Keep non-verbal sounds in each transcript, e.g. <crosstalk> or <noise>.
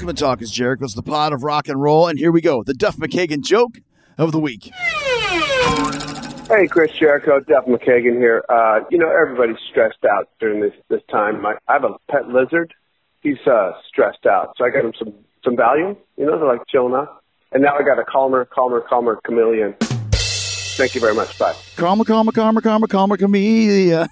Welcome to Talk is Jericho. It's the pod of rock and roll. And here we go. The Duff McKagan joke of the week. Hey, Chris Jericho, Duff McKagan here. Uh, you know, everybody's stressed out during this this time. I, I have a pet lizard. He's uh, stressed out, so I got him some some Valium. You know, they're like chilling out. And now I got a calmer, calmer, calmer chameleon. Thank you very much. Bye. Calmer, calmer, calmer, calmer, calmer chameleon.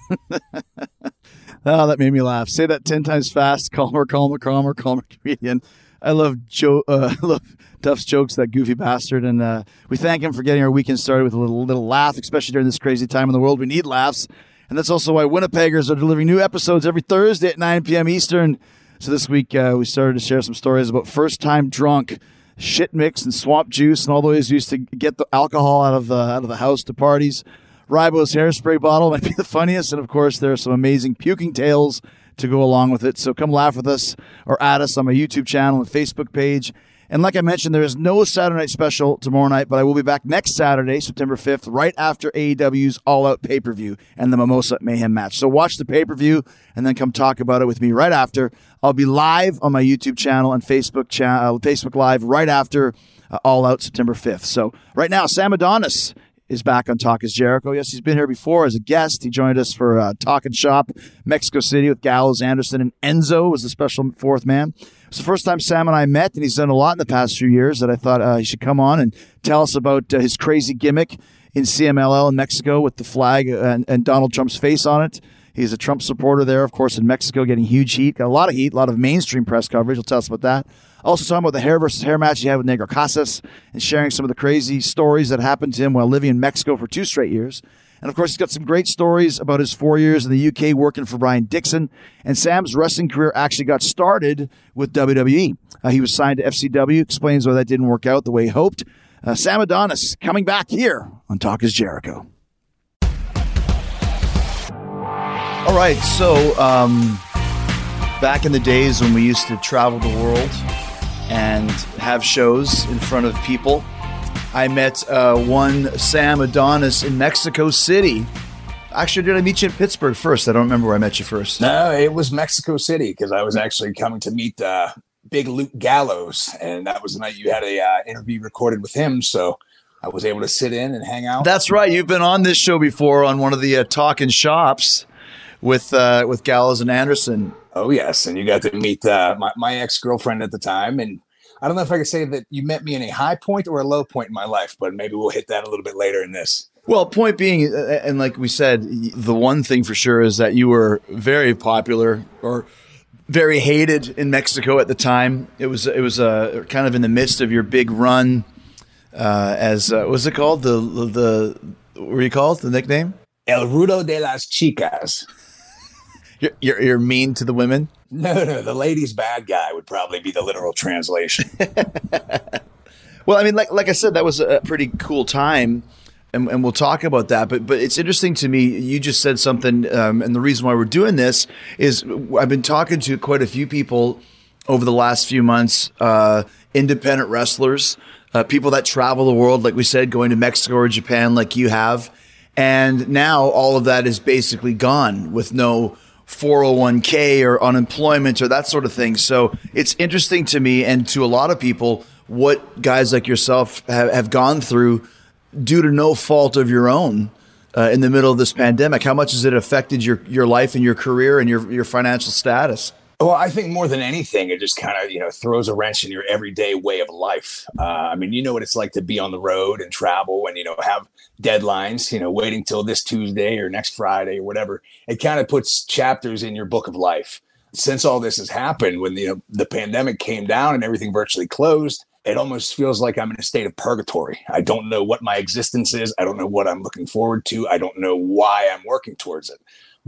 oh, <laughs> that made me laugh. Say that ten times fast. Calmer, calmer, calmer, calmer comedian. I love Joe. Uh, <laughs> I love Duff's jokes. That goofy bastard. And uh, we thank him for getting our weekend started with a little little laugh, especially during this crazy time in the world. We need laughs, and that's also why Winnipeggers are delivering new episodes every Thursday at 9 p.m. Eastern. So this week uh, we started to share some stories about first time drunk shit mix and swamp juice and all the ways we used to get the alcohol out of the out of the house to parties. Ribos hairspray bottle <laughs> might be the funniest, and of course there are some amazing puking tales to go along with it. So come laugh with us or at us on my YouTube channel and Facebook page. And like I mentioned, there is no Saturday night special tomorrow night, but I will be back next Saturday, September 5th, right after AEW's All Out pay per view and the Mimosa Mayhem match. So watch the pay per view and then come talk about it with me right after. I'll be live on my YouTube channel and Facebook channel, uh, Facebook Live right after uh, All Out September 5th. So right now, Sam Adonis is back on Talk is Jericho. Yes, he's been here before as a guest. He joined us for uh, Talking Shop, Mexico City with Gallows, Anderson, and Enzo was the special fourth man. It's the first time Sam and I met, and he's done a lot in the past few years that I thought uh, he should come on and tell us about uh, his crazy gimmick in CMLL in Mexico with the flag and, and, Donald Trump's face on it. He's a Trump supporter there, of course, in Mexico, getting huge heat, got a lot of heat, a lot of mainstream press coverage. He'll tell us about that. Also, talking about the hair versus hair match he had with Negro Casas and sharing some of the crazy stories that happened to him while living in Mexico for two straight years. And of course, he's got some great stories about his four years in the UK working for Brian Dixon. And Sam's wrestling career actually got started with WWE. Uh, he was signed to FCW, explains why that didn't work out the way he hoped. Uh, Sam Adonis coming back here on Talk is Jericho. All right, so um, back in the days when we used to travel the world and have shows in front of people, I met uh, one Sam Adonis in Mexico City. Actually, did I meet you in Pittsburgh first? I don't remember where I met you first. No, it was Mexico City because I was actually coming to meet uh, Big Luke Gallows, and that was the night you had a uh, interview recorded with him. So I was able to sit in and hang out. That's right. You've been on this show before on one of the uh, talking shops with uh, with Gallows and Anderson. Oh yes, and you got to meet uh, my, my ex girlfriend at the time, and I don't know if I could say that you met me in a high point or a low point in my life, but maybe we'll hit that a little bit later in this. Well, point being, uh, uh, and like we said, the one thing for sure is that you were very popular or very hated in Mexico at the time. It was it was uh, kind of in the midst of your big run uh, as uh, it called the the what were you called the nickname El Rudo de las Chicas. You're, you're, you're mean to the women. No, no, the ladies' bad guy would probably be the literal translation. <laughs> well, I mean, like like I said, that was a pretty cool time, and, and we'll talk about that. But but it's interesting to me. You just said something, um, and the reason why we're doing this is I've been talking to quite a few people over the last few months, uh, independent wrestlers, uh, people that travel the world, like we said, going to Mexico or Japan, like you have, and now all of that is basically gone with no 401k or unemployment or that sort of thing. So it's interesting to me and to a lot of people what guys like yourself have, have gone through due to no fault of your own uh, in the middle of this pandemic. How much has it affected your, your life and your career and your, your financial status? Well, I think more than anything, it just kind of you know throws a wrench in your everyday way of life. Uh, I mean, you know what it's like to be on the road and travel, and you know have deadlines. You know, waiting till this Tuesday or next Friday or whatever. It kind of puts chapters in your book of life. Since all this has happened, when the you know, the pandemic came down and everything virtually closed, it almost feels like I'm in a state of purgatory. I don't know what my existence is. I don't know what I'm looking forward to. I don't know why I'm working towards it.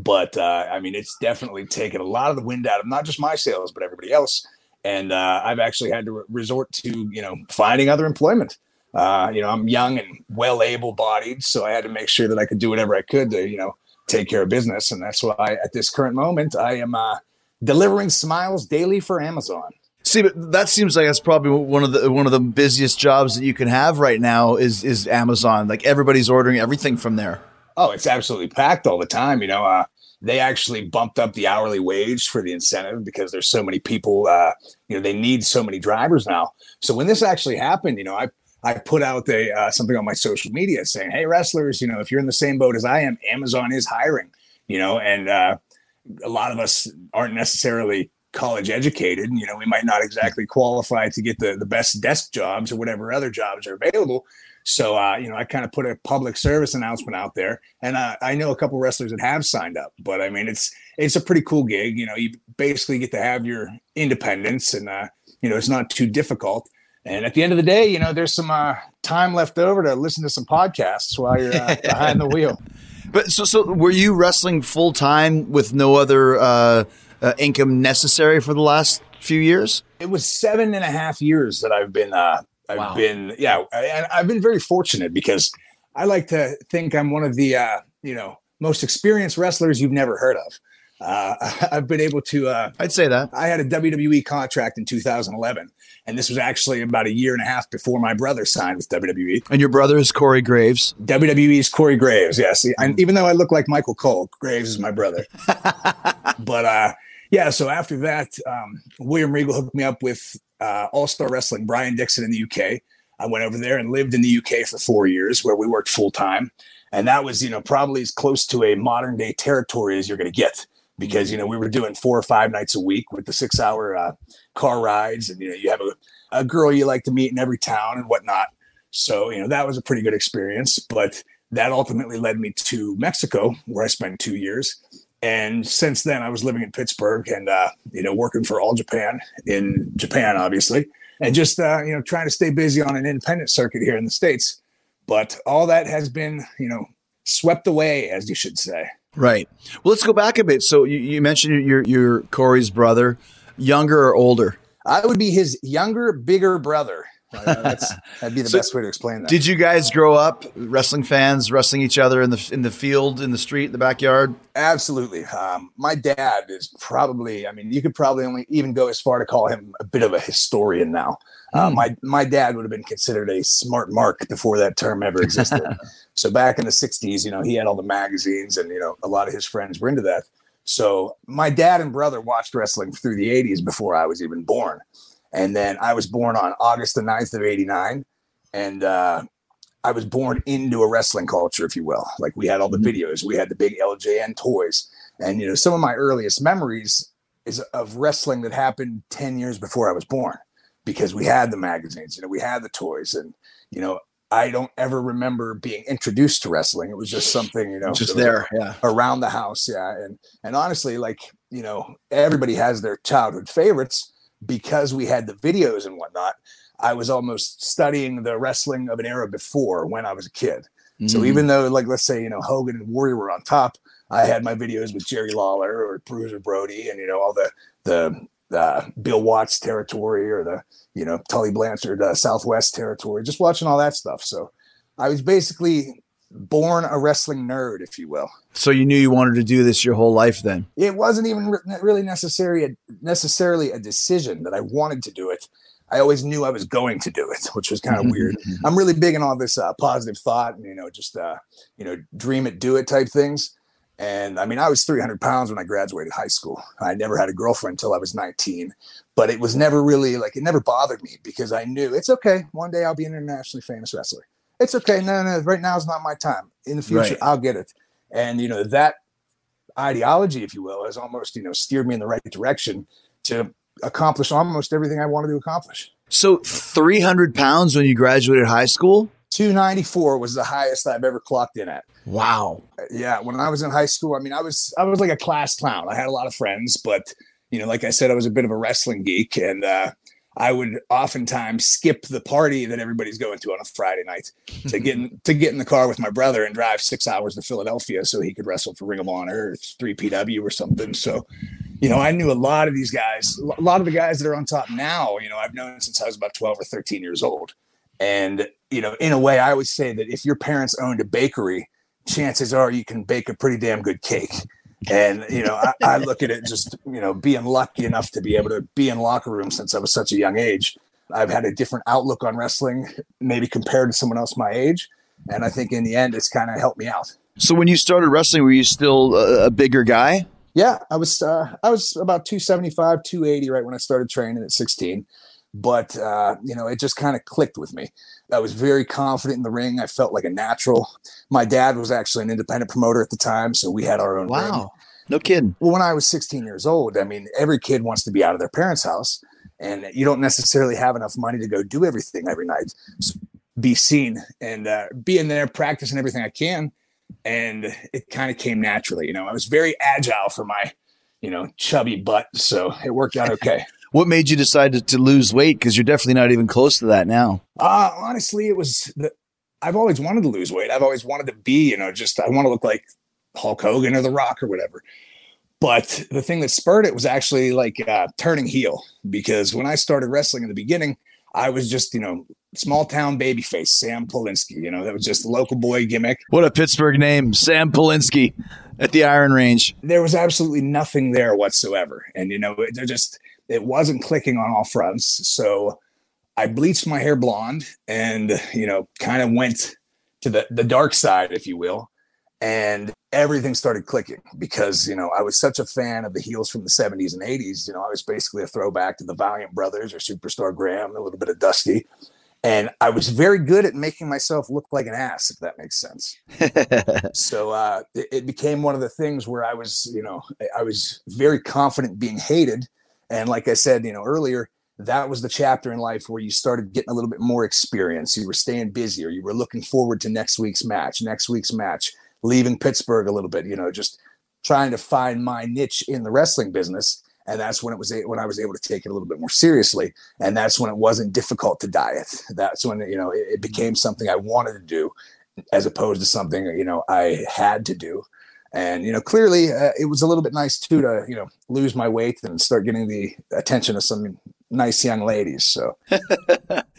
But uh, I mean, it's definitely taken a lot of the wind out of not just my sales, but everybody else. And uh, I've actually had to re- resort to, you know, finding other employment. Uh, you know, I'm young and well able bodied, so I had to make sure that I could do whatever I could to, you know, take care of business. And that's why at this current moment, I am uh, delivering smiles daily for Amazon. See, but that seems like that's probably one of the one of the busiest jobs that you can have right now is is Amazon. Like everybody's ordering everything from there. Oh, it's absolutely packed all the time. You know, uh, they actually bumped up the hourly wage for the incentive because there's so many people, uh, you know, they need so many drivers now. So when this actually happened, you know, I I put out uh, something on my social media saying, "Hey, wrestlers, you know, if you're in the same boat as I am, Amazon is hiring." You know, and uh, a lot of us aren't necessarily college educated. You know, we might not exactly qualify to get the the best desk jobs or whatever other jobs are available. So, uh, you know, I kind of put a public service announcement out there, and uh, I know a couple wrestlers that have signed up. But I mean, it's it's a pretty cool gig. You know, you basically get to have your independence, and uh, you know, it's not too difficult. And at the end of the day, you know, there's some uh, time left over to listen to some podcasts while you're uh, <laughs> behind the wheel. But so, so were you wrestling full time with no other uh, uh, income necessary for the last few years? It was seven and a half years that I've been. Uh, I've wow. been, yeah, I, I've been very fortunate because I like to think I'm one of the, uh, you know, most experienced wrestlers you've never heard of. Uh, <laughs> I've been able to. Uh, I'd say that I had a WWE contract in 2011, and this was actually about a year and a half before my brother signed with WWE. And your brother is Corey Graves. WWE's Corey Graves, yes. And even though I look like Michael Cole, Graves is my brother. <laughs> but uh, yeah, so after that, um, William Regal hooked me up with uh, All Star Wrestling, Brian Dixon in the UK. I went over there and lived in the UK for four years, where we worked full time, and that was you know probably as close to a modern day territory as you're going to get because you know we were doing four or five nights a week with the six hour uh, car rides and you know you have a, a girl you like to meet in every town and whatnot. So you know that was a pretty good experience but that ultimately led me to mexico where i spent two years and since then i was living in pittsburgh and uh, you know working for all japan in japan obviously and just uh, you know trying to stay busy on an independent circuit here in the states but all that has been you know swept away as you should say Right. Well, let's go back a bit. So you, you mentioned you're, you're Corey's brother, younger or older? I would be his younger, bigger brother. That's, <laughs> that'd be the so best way to explain that. Did you guys grow up wrestling fans, wrestling each other in the in the field, in the street, in the backyard? Absolutely. Um, my dad is probably. I mean, you could probably only even go as far to call him a bit of a historian now. Uh, mm. my my dad would have been considered a smart mark before that term ever existed. <laughs> so back in the '60s, you know, he had all the magazines, and you know, a lot of his friends were into that. So my dad and brother watched wrestling through the 80s before I was even born. And then I was born on August the 9th of 89. And uh, I was born into a wrestling culture, if you will. Like we had all the mm-hmm. videos, we had the big LJN toys. And, you know, some of my earliest memories is of wrestling that happened 10 years before I was born because we had the magazines, you know, we had the toys. And, you know, I don't ever remember being introduced to wrestling. It was just something, you know, just there, yeah, around the house, yeah. And and honestly, like you know, everybody has their childhood favorites because we had the videos and whatnot. I was almost studying the wrestling of an era before when I was a kid. Mm-hmm. So even though, like, let's say you know Hogan and Warrior were on top, I had my videos with Jerry Lawler or Bruiser Brody, and you know all the the uh, Bill Watts territory or the you know Tully Blanchard uh, Southwest territory, just watching all that stuff. So I was basically born a wrestling nerd, if you will. So you knew you wanted to do this your whole life, then? It wasn't even really necessary necessarily a decision that I wanted to do it. I always knew I was going to do it, which was kind of weird. I'm really big in all this uh, positive thought and you know just uh, you know dream it, do it type things. And I mean, I was 300 pounds when I graduated high school. I never had a girlfriend until I was 19, but it was never really like it never bothered me because I knew it's okay. One day I'll be an internationally famous wrestler. It's okay. No, no, right now is not my time. In the future, right. I'll get it. And you know that ideology, if you will, has almost you know steered me in the right direction to accomplish almost everything I wanted to accomplish. So 300 pounds when you graduated high school? 294 was the highest I've ever clocked in at. Wow. Yeah, when I was in high school, I mean, I was I was like a class clown. I had a lot of friends, but you know, like I said, I was a bit of a wrestling geek, and uh, I would oftentimes skip the party that everybody's going to on a Friday night to get in, to get in the car with my brother and drive six hours to Philadelphia so he could wrestle for Ring of Honor or 3PW or something. So, you know, I knew a lot of these guys, a lot of the guys that are on top now. You know, I've known since I was about 12 or 13 years old. And, you know, in a way, I always say that if your parents owned a bakery, chances are you can bake a pretty damn good cake. And, you know, I, I look at it just, you know, being lucky enough to be able to be in locker room since I was such a young age. I've had a different outlook on wrestling, maybe compared to someone else my age. And I think in the end, it's kind of helped me out. So when you started wrestling, were you still a, a bigger guy? Yeah, I was. Uh, I was about two seventy five, two eighty, right when I started training at sixteen. But uh, you know, it just kind of clicked with me. I was very confident in the ring. I felt like a natural. My dad was actually an independent promoter at the time, so we had our own. Wow, ring. no kidding. Well, when I was sixteen years old, I mean, every kid wants to be out of their parents' house, and you don't necessarily have enough money to go do everything every night. So be seen and uh, being there, practicing everything I can and it kind of came naturally. You know, I was very agile for my, you know, chubby butt, so it worked out okay. What made you decide to, to lose weight? Because you're definitely not even close to that now. Uh, honestly, it was the. I've always wanted to lose weight. I've always wanted to be, you know, just I want to look like Hulk Hogan or The Rock or whatever. But the thing that spurred it was actually like uh, turning heel because when I started wrestling in the beginning, I was just, you know, small town baby face, Sam Polinsky. You know, that was just local boy gimmick. What a Pittsburgh name, Sam Polinsky at the Iron Range. There was absolutely nothing there whatsoever. And, you know, they're just, it wasn't clicking on all fronts. So I bleached my hair blonde and, you know, kind of went to the, the dark side, if you will. And everything started clicking because you know I was such a fan of the heels from the 70s and 80s. You know, I was basically a throwback to the Valiant Brothers or Superstar Graham, a little bit of Dusty. And I was very good at making myself look like an ass, if that makes sense. <laughs> so uh, it, it became one of the things where I was, you know, I was very confident being hated. And like I said, you know, earlier, that was the chapter in life where you started getting a little bit more experience. You were staying busier. You were looking forward to next week's match, next week's match leaving Pittsburgh a little bit, you know, just trying to find my niche in the wrestling business. And that's when it was when I was able to take it a little bit more seriously. And that's when it wasn't difficult to diet. That's when you know it, it became something I wanted to do, as opposed to something you know I had to do. And you know, clearly, uh, it was a little bit nice too to you know lose my weight and start getting the attention of some nice young ladies. So <laughs>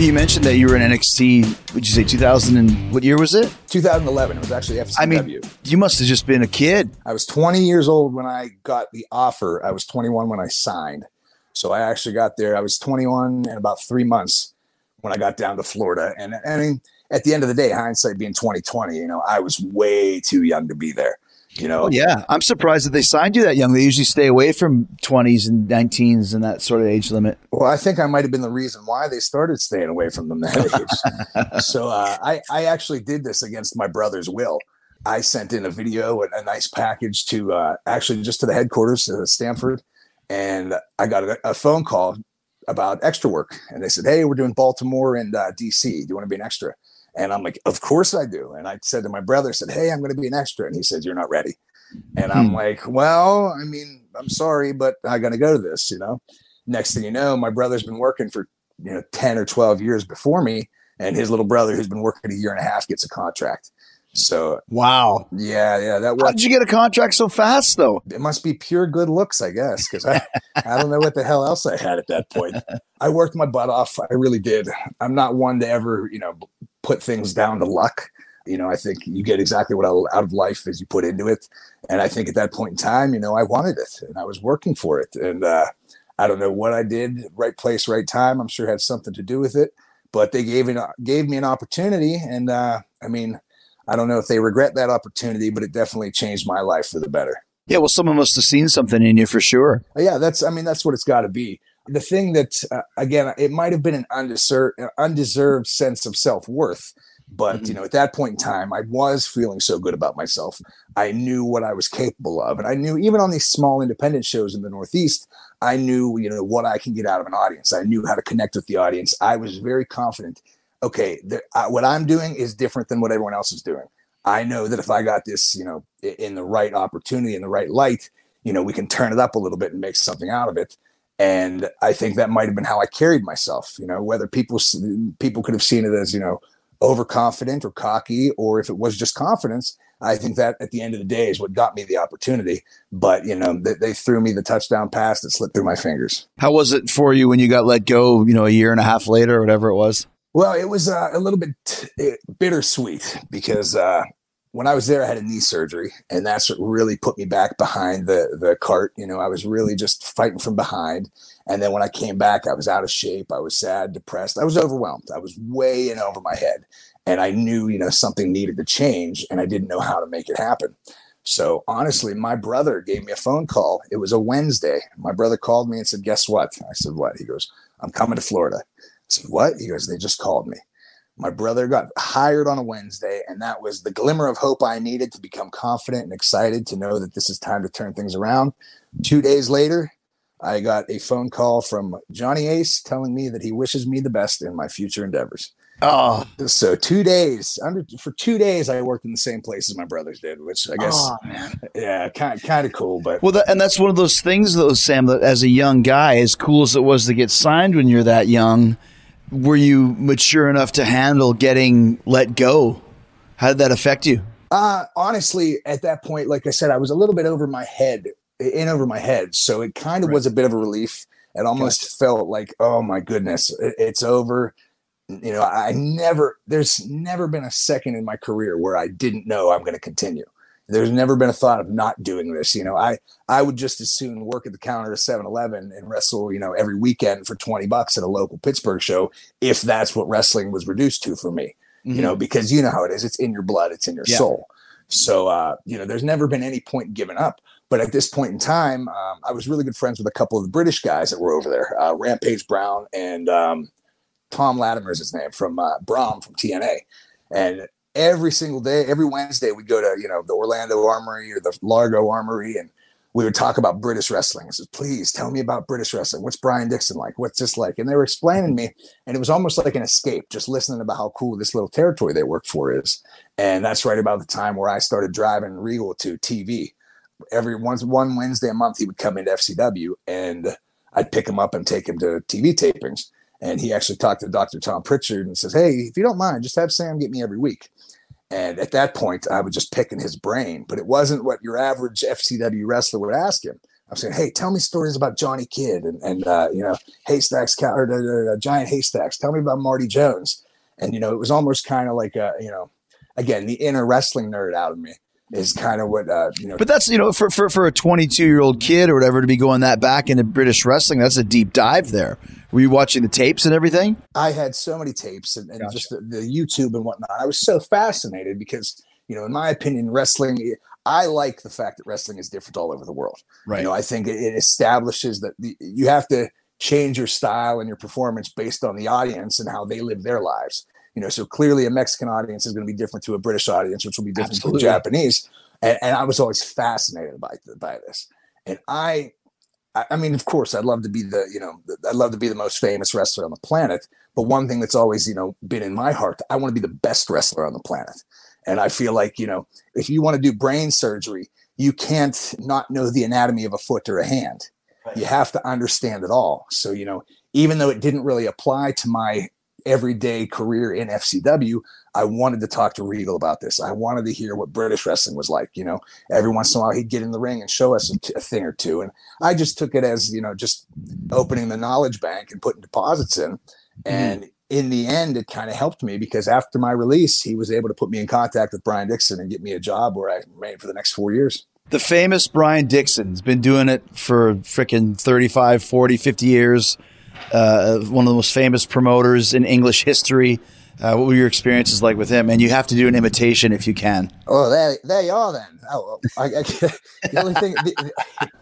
You mentioned that you were in NXT. Would you say 2000 and what year was it? 2011. It was actually FCW. I mean, you must have just been a kid. I was 20 years old when I got the offer. I was 21 when I signed. So I actually got there. I was 21 and about three months when I got down to Florida. And I mean, at the end of the day, hindsight being 2020, you know, I was way too young to be there. You know, oh, yeah, I'm surprised that they signed you that young. They usually stay away from 20s and 19s and that sort of age limit. Well, I think I might have been the reason why they started staying away from them that age. <laughs> so uh, I, I actually did this against my brother's will. I sent in a video and a nice package to uh, actually just to the headquarters at Stamford, and I got a, a, phone call about extra work, and they said, "Hey, we're doing Baltimore and uh, DC. Do you want to be an extra?" And I'm like, of course I do. And I said to my brother, I said, Hey, I'm going to be an extra. And he said, You're not ready. And I'm hmm. like, Well, I mean, I'm sorry, but I got to go to this, you know? Next thing you know, my brother's been working for, you know, 10 or 12 years before me. And his little brother, who's been working a year and a half, gets a contract. So wow, yeah, yeah. That how did you get a contract so fast though? It must be pure good looks, I guess, because I I don't know what the hell else I had at that point. I worked my butt off. I really did. I'm not one to ever you know put things down to luck. You know, I think you get exactly what out of life as you put into it. And I think at that point in time, you know, I wanted it and I was working for it. And uh, I don't know what I did, right place, right time. I'm sure had something to do with it. But they gave it gave me an opportunity, and uh, I mean, I don't know if they regret that opportunity, but it definitely changed my life for the better. Yeah, well, someone must have seen something in you for sure. Yeah, that's. I mean, that's what it's got to be. The thing that, uh, again, it might have been an undeserved, undeserved sense of self worth, but mm-hmm. you know, at that point in time, I was feeling so good about myself. I knew what I was capable of, and I knew even on these small independent shows in the Northeast, I knew you know what I can get out of an audience. I knew how to connect with the audience. I was very confident okay, uh, what I'm doing is different than what everyone else is doing. I know that if I got this, you know, in the right opportunity, in the right light, you know, we can turn it up a little bit and make something out of it. And I think that might have been how I carried myself. You know, whether people people could have seen it as you know overconfident or cocky, or if it was just confidence. I think that at the end of the day is what got me the opportunity. But you know, they, they, threw me the touchdown pass that slipped through my fingers. How was it for you when you got let go? You know, a year and a half later, or whatever it was. Well, it was uh, a little bit bittersweet because uh, when I was there, I had a knee surgery, and that's what really put me back behind the the cart. You know, I was really just fighting from behind. And then when I came back, I was out of shape. I was sad, depressed. I was overwhelmed. I was way in over my head, and I knew you know something needed to change, and I didn't know how to make it happen. So honestly, my brother gave me a phone call. It was a Wednesday. My brother called me and said, "Guess what?" I said, "What?" He goes, "I'm coming to Florida." I said, "What?" He goes, "They just called me." My brother got hired on a Wednesday, and that was the glimmer of hope I needed to become confident and excited to know that this is time to turn things around. Two days later, I got a phone call from Johnny Ace telling me that he wishes me the best in my future endeavors. Oh, So two days under for two days, I worked in the same place as my brothers did, which I guess, oh, man. yeah, kind kind of cool. But Well, that, and that's one of those things, though, Sam. That as a young guy, as cool as it was to get signed when you're that young, were you mature enough to handle getting let go? How did that affect you? Uh, honestly, at that point, like I said, I was a little bit over my head, in over my head. So it kind of Right. was a bit of a relief. It almost felt like, oh my goodness, it's over. You know, I never, there's never been a second in my career where I didn't know I'm going to continue. There's never been a thought of not doing this. You know, I, I would just as soon work at the counter at 7 Eleven and wrestle, you know, every weekend for 20 bucks at a local Pittsburgh show if that's what wrestling was reduced to for me you know, because you know how it is. It's in your blood, it's in your Yeah. soul. So, uh, you know, there's never been any point given up. But at this point in time, um, I was really good friends with a couple of the British guys that were over there, uh, Rampage Brown and um, Tom Latimer is his name from uh, Bram from TNA. And every single day, every Wednesday, we'd go to, you know, the Orlando Armory or the Largo Armory and we would talk about British wrestling. I said, please tell me about British wrestling. What's Brian Dixon like? What's this like? And they were explaining me, and it was almost like an escape, just listening about how cool this little territory they work for is. And that's right about the time where I started driving Regal to TV. Every once one Wednesday a month, he would come into FCW, and I'd pick him up and take him to TV tapings. And he actually talked to Dr. Tom Pritchard and says, "Hey, if you don't mind, just have Sam get me every week." And at that point, I was just picking his brain, but it wasn't what your average FCW wrestler would ask him. I was saying, "Hey, tell me stories about Johnny Kidd and and uh, you know Haystacks or uh, uh, Giant Haystacks. Tell me about Marty Jones." And you know, it was almost kind of like a you know, again, the inner wrestling nerd out of me is kind of what uh, you know. But that's you know for for for a 22 year old kid or whatever to be going that back into British wrestling, that's a deep dive there. Were you watching the tapes and everything? I had so many tapes and, and Gotcha. just the, the YouTube and whatnot. I was so fascinated because, you know, in my opinion, wrestling, I like the fact that wrestling is different all over the world. Right. You know, I think it, it establishes that the, you have to change your style and your performance based on the audience and how they live their lives. You know, so clearly a Mexican audience is going to be different to a British audience, which will be different Absolutely. to a Japanese. And, and I was always fascinated by, by this. And I, I mean, of course, I'd love to be the, you know, the- I'd love to be the most famous wrestler on the planet. But one thing that's always, you know, been in my heart, I want to be the best wrestler on the planet. And I feel like, you know, if you want to do brain surgery, you can't not know the anatomy of a foot or a hand. You have to understand it all. So, you know, even though it didn't really apply to my everyday career in FCW, I wanted to talk to Regal about this. I wanted to hear what British wrestling was like. You know, every once in a while he'd get in the ring and show us a, t- a thing or two. And I just took it as, you know, just opening the knowledge bank and putting deposits in. Mm-hmm. And in the end, it kind of helped me because after my release, he was able to put me in contact with Brian Dixon and get me a job where I remained for the next four years. The famous Brian Dixon's been doing it for freaking 35, 40, 50 years. Uh, one of the most famous promoters in English history. Uh, what were your experiences like with him? And you have to do an imitation if you can. Oh, there, there you are then. Oh, I, I, <laughs> the only thing, the,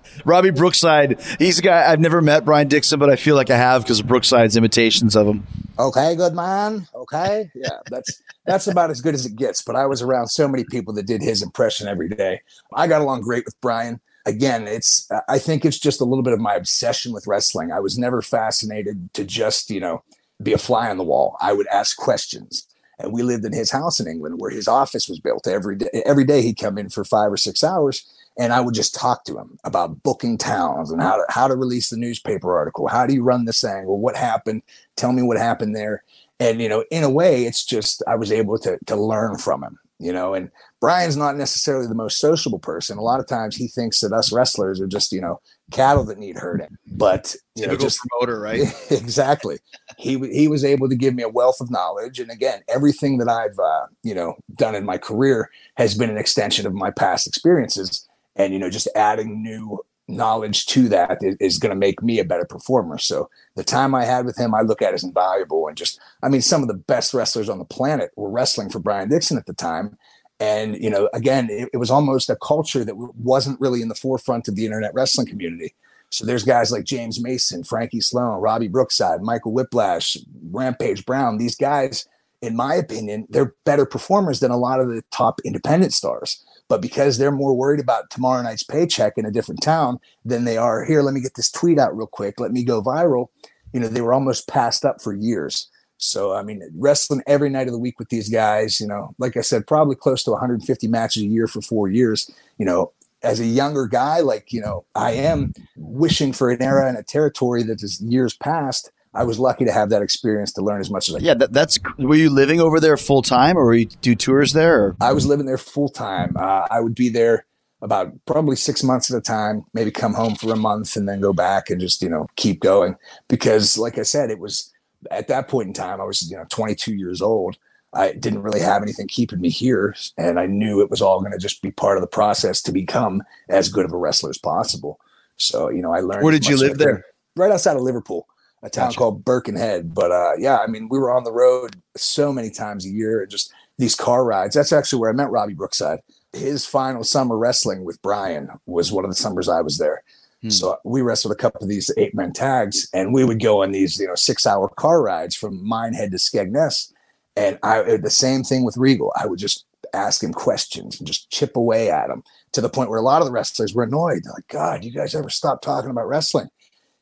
<laughs> Robbie Brookside, he's a guy I've never met Brian Dixon, but I feel like I have because of Brookside's imitations of him. okay, good man. Okay, yeah, that's that's about as good as it gets. But I was around so many people that did his impression every day. I got along great with Brian. Again, it's I think it's just a little bit of my obsession with wrestling. I was never fascinated to just you know be a fly on the wall. I would ask questions. And we lived in his house in England where his office was built every day. Every day he'd come in for five or six hours and I would just talk to him about booking towns and how to how to release the newspaper article. How do you run this angle? What happened? Tell me what happened there. And you know, in a way, it's just I was able to to learn from him. You know, and Brian's not necessarily the most sociable person. A lot of times, he thinks that us wrestlers are just you know cattle that need herding. But you know, just promoter, right? <laughs> exactly. he he was able to give me a wealth of knowledge and again everything that i've uh, you know done in my career has been an extension of my past experiences and you know just adding new knowledge to that is, is going to make me a better performer so the time i had with him i look at as invaluable and just i mean some of the best wrestlers on the planet were wrestling for brian dixon at the time and you know again it, it was almost a culture that wasn't really in the forefront of the internet wrestling community so there's guys like James Mason, Frankie Sloan, Robbie Brookside, Michael Whiplash, Rampage Brown. These guys, in my opinion, they're better performers than a lot of the top independent stars. But because they're more worried about tomorrow night's paycheck in a different town than they are here, let me get this tweet out real quick. Let me go viral. You know, they were almost passed up for years. So, I mean, wrestling every night of the week with these guys, you know, like I said, probably close to 150 matches a year for four years. You know, as a younger guy, like, you know, I am wishing for an era and a territory that is years past. I was lucky to have that experience to learn as much as I Yeah, that, that's. Were you living over there full time, or were you do tours there? Or? I was living there full time. Uh, I would be there about probably six months at a time, maybe come home for a month and then go back and just you know keep going. Because, like I said, it was at that point in time I was you know 22 years old. I didn't really have anything keeping me here. And I knew it was all going to just be part of the process to become as good of a wrestler as possible. So, you know, I learned. Where did you live there? Right outside of Liverpool, a town gotcha. called Birkenhead. But uh, yeah, I mean, we were on the road so many times a year, just these car rides. That's actually where I met Robbie Brookside. His final summer wrestling with Brian was one of the summers I was there. Hmm. So we wrestled a couple of these eight man tags, and we would go on these, you know, six hour car rides from Minehead to Skegness and I the same thing with Regal. I would just ask him questions and just chip away at him to the point where a lot of the wrestlers were annoyed. They're like, God, you guys ever stop talking about wrestling? <laughs>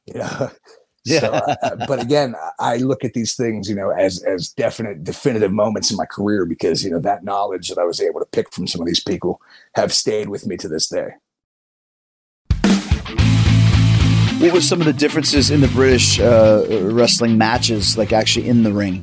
You know. Yeah. So, uh, but again, I look at these things, you know, as as definite, definitive moments in my career because you know that knowledge that I was able to pick from some of these people have stayed with me to this day. What were some of the differences in the British uh, wrestling matches, like actually in the ring?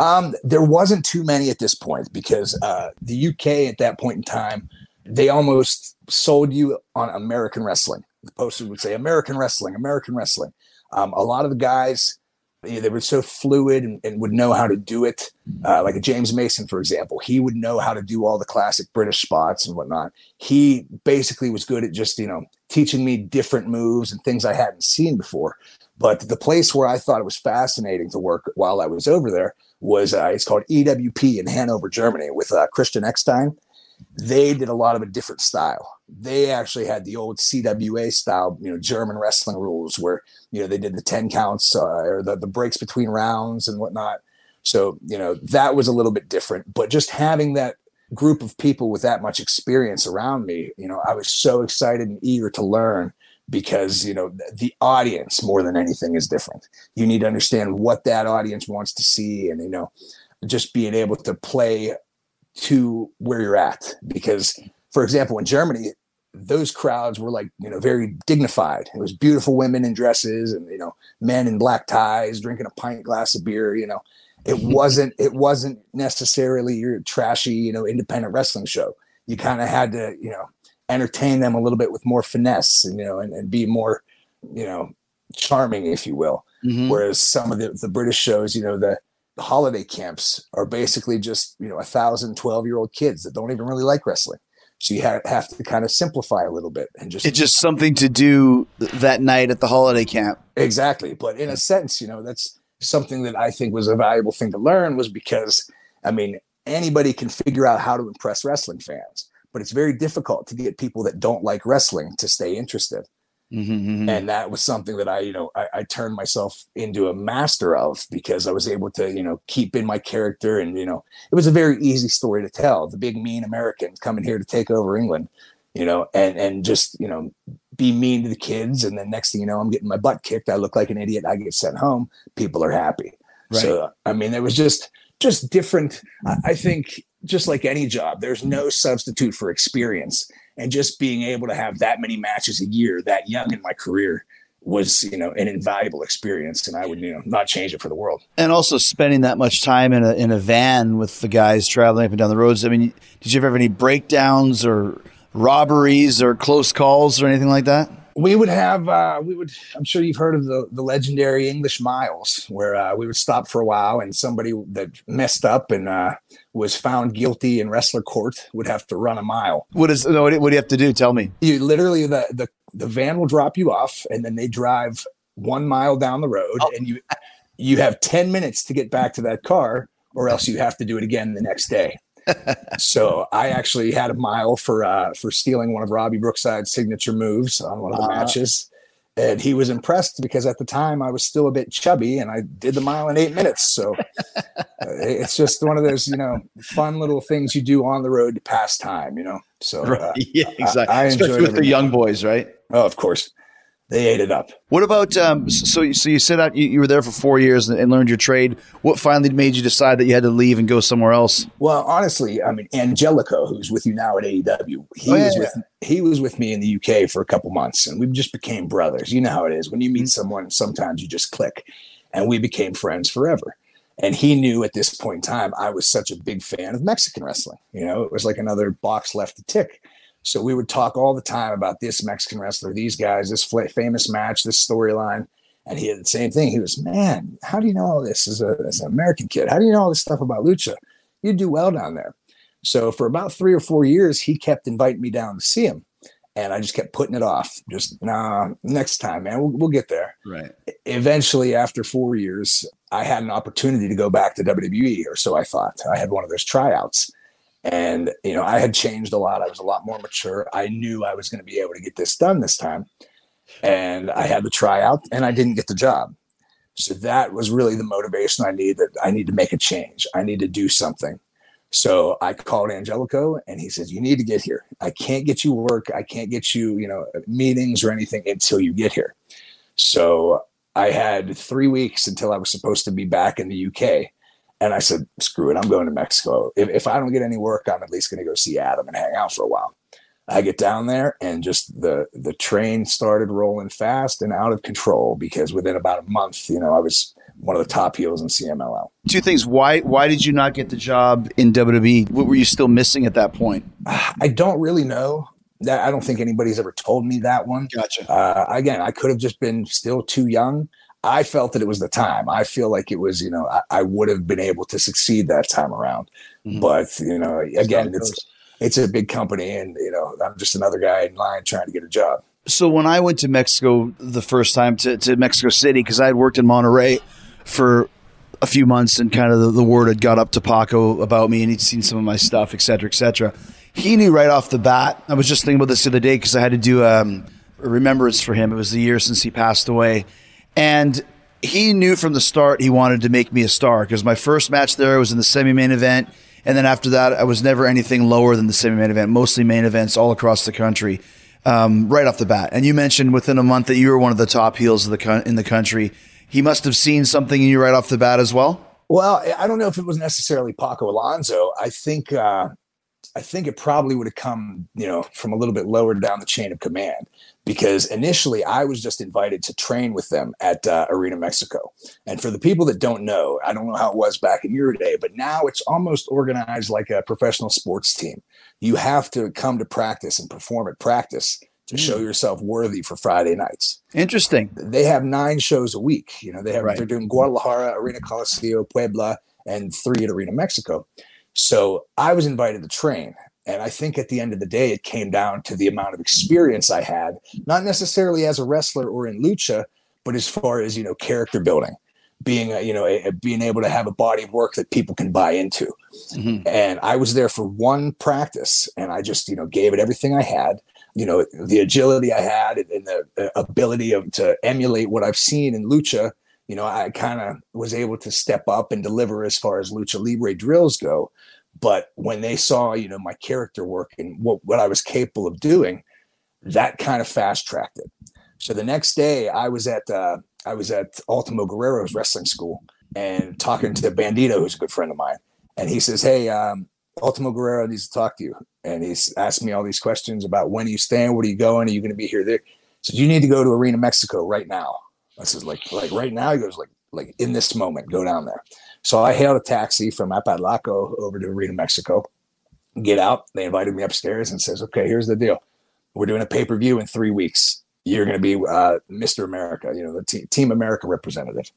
Um, there wasn't too many at this point because uh, the UK at that point in time, they almost sold you on American wrestling. The posters would say American wrestling, American wrestling. Um, a lot of the guys, they were so fluid and, and would know how to do it. Uh, like a James Mason, for example, he would know how to do all the classic British spots and whatnot. He basically was good at just, you know, teaching me different moves and things I hadn't seen before. But the place where I thought it was fascinating to work while I was over there was uh, it's called EWP in Hanover, Germany, with uh, Christian Eckstein. They did a lot of a different style. They actually had the old CWA style, you know, German wrestling rules where you know they did the ten counts uh, or the the breaks between rounds and whatnot. So you know that was a little bit different. But just having that group of people with that much experience around me, you know, I was so excited and eager to learn because you know the audience more than anything is different. You need to understand what that audience wants to see and you know just being able to play to where you're at because for example in germany those crowds were like you know very dignified. It was beautiful women in dresses and you know men in black ties drinking a pint glass of beer you know it wasn't it wasn't necessarily your trashy you know independent wrestling show you kind of had to you know entertain them a little bit with more finesse, and, you know, and, and be more, you know, charming, if you will. Mm-hmm. Whereas some of the, the British shows, you know, the, the holiday camps are basically just, you know, a thousand 12 year old kids that don't even really like wrestling. So you have, have to kind of simplify a little bit and just. It's just something to do that night at the holiday camp. Exactly. But in a sense, you know, that's something that I think was a valuable thing to learn was because, I mean, anybody can figure out how to impress wrestling fans but it's very difficult to get people that don't like wrestling to stay interested. Mm-hmm, mm-hmm. And that was something that I, you know, I, I, turned myself into a master of because I was able to, you know, keep in my character. And, you know, it was a very easy story to tell. The big mean American coming here to take over England, you know, and, and just, you know, be mean to the kids. And then next thing you know, I'm getting my butt kicked. I look like an idiot. I get sent home. People are happy. Right. So, I mean, there was just, just different. I, I think just like any job, there's no substitute for experience. And just being able to have that many matches a year, that young in my career, was you know an invaluable experience, and I would you know not change it for the world. And also spending that much time in a in a van with the guys traveling up and down the roads. I mean, did you ever have any breakdowns or robberies or close calls or anything like that? We would have, uh, we would. I'm sure you've heard of the the legendary English miles, where uh, we would stop for a while, and somebody that messed up and uh, was found guilty in wrestler court would have to run a mile. What is what do you have to do? Tell me. You literally the the the van will drop you off, and then they drive one mile down the road, oh. and you you have ten minutes to get back to that car, or else you have to do it again the next day so I actually had a mile for uh, for stealing one of Robbie Brookside's signature moves on one of the uh-huh. matches. And he was impressed because at the time I was still a bit chubby and I did the mile in eight minutes. So <laughs> uh, it's just one of those, you know, fun little things you do on the road to pass time, you know? So uh, <laughs> yeah, exactly. I, I Especially with the young boys, right? Oh, of course they ate it up. What about um, so? So you said out you, you, were there for four years and, and, learned your trade. What finally made you decide that you had to leave and go somewhere else? Well, honestly, I mean, Angelico, who's with you now at AEW, he oh, yeah, was yeah. with he was with me in the UK for a couple months, and we just became brothers. You know how it is when you meet mm-hmm. someone. Sometimes you just click, and we became friends forever. And he knew at this point in time I was such a big fan of Mexican wrestling. You know, it was like another box left to tick. So we would talk all the time about this Mexican wrestler, these guys, this famous match, this storyline. And he had the same thing. He was, man, how do you know all this as, a, as an American kid? How do you know all this stuff about lucha? You do well down there. So for about three or four years, he kept inviting me down to see him. And I just kept putting it off. Just, nah, next time, man, we'll, we'll get there. Right. Eventually, after four years, I had an opportunity to go back to WWE, or so I thought. I had one of those tryouts and, you know, I had changed a lot. I was a lot more mature. I knew I was going to be able to get this done this time. And I had the tryout and I didn't get the job. So that was really the motivation I needed. I need to make a change. I need to do something. So I called Angelico and he says, You need to get here. I can't get you work. I can't get you, you know, meetings or anything until you get here. So I had three weeks until I was supposed to be back in the UK. And I said, screw it, I'm going to Mexico. If, if I don't get any work, I'm at least going to go see Adam and hang out for a while. I get down there and just the the train started rolling fast and out of control because within about a month, you know, I was one of the top heels in CMLL. Two things. Why why did you not get the job in WWE? What were you still missing at that point? I don't really know. I don't think anybody's ever told me that one. Gotcha. Uh, again, I could have just been still too young. I felt that it was the time. I feel like it was, you know, I, I would have been able to succeed that time around. Mm-hmm. But, you know, again, it's it's a big company and, you know, I'm just another guy in line trying to get a job. So when I went to Mexico the first time to, to Mexico City, because I had worked in Monterrey for a few months and kind of the, the, word had got up to Paco about me and he'd seen some of my stuff, et cetera, et cetera. He knew right off the bat. I was just thinking about this the other day because I had to do um, a remembrance for him. It was the year since he passed away. And he knew from the start he wanted to make me a star because my first match there was in the semi main event. And then after that, I was never anything lower than the semi main event, mostly main events all across the country, um, right off the bat. And you mentioned within a month that you were one of the top heels the co- in the country. He must have seen something in you right off the bat as well. Well, I don't know if it was necessarily Paco Alonso. I think uh, I think it probably would have come, you know, from a little bit lower down the chain of command because initially I was just invited to train with them at uh, Arena Mexico. And for the people that don't know, I don't know how it was back in your day, but now it's almost organized like a professional sports team. You have to come to practice and perform at practice to mm. show yourself worthy for Friday nights. Interesting. They have nine shows a week. You know, they have right. they're doing Guadalajara, Arena Coliseo, Puebla, and three at Arena Mexico. So I was invited to train. And I think at the end of the day, it came down to the amount of experience I had, not necessarily as a wrestler or in lucha, but as far as, you know, character building, being, a, you know, a, a, being able to have a body of work that people can buy into. Mm-hmm. And I was there for one practice and I just, you know, gave it everything I had you know the agility I had and the ability of to emulate what I've seen in lucha you know, I kind of was able to step up and deliver as far as lucha libre drills go. But when they saw, you know, my character work and what, what I was capable of doing, that kind of fast tracked it. So the next day, I was at uh, I was at Ultimo Guerrero's wrestling school and talking to the Bandido, who's a good friend of mine, and he says, "Hey, um, Ultimo Guerrero needs to talk to you." And he's asked me all these questions about when are you staying, where are you going, are you going to be here there? So you need to go to Arena Mexico right now. I says, like, like right now, he goes, like, like in this moment, go down there. So I hailed a taxi from Apalaco over to Arena, Mexico. Get out. They invited me upstairs and says, okay, here's the deal. We're doing a pay per view in three weeks. you're going to be uh, Mr. America, you know, the te- Team America representative.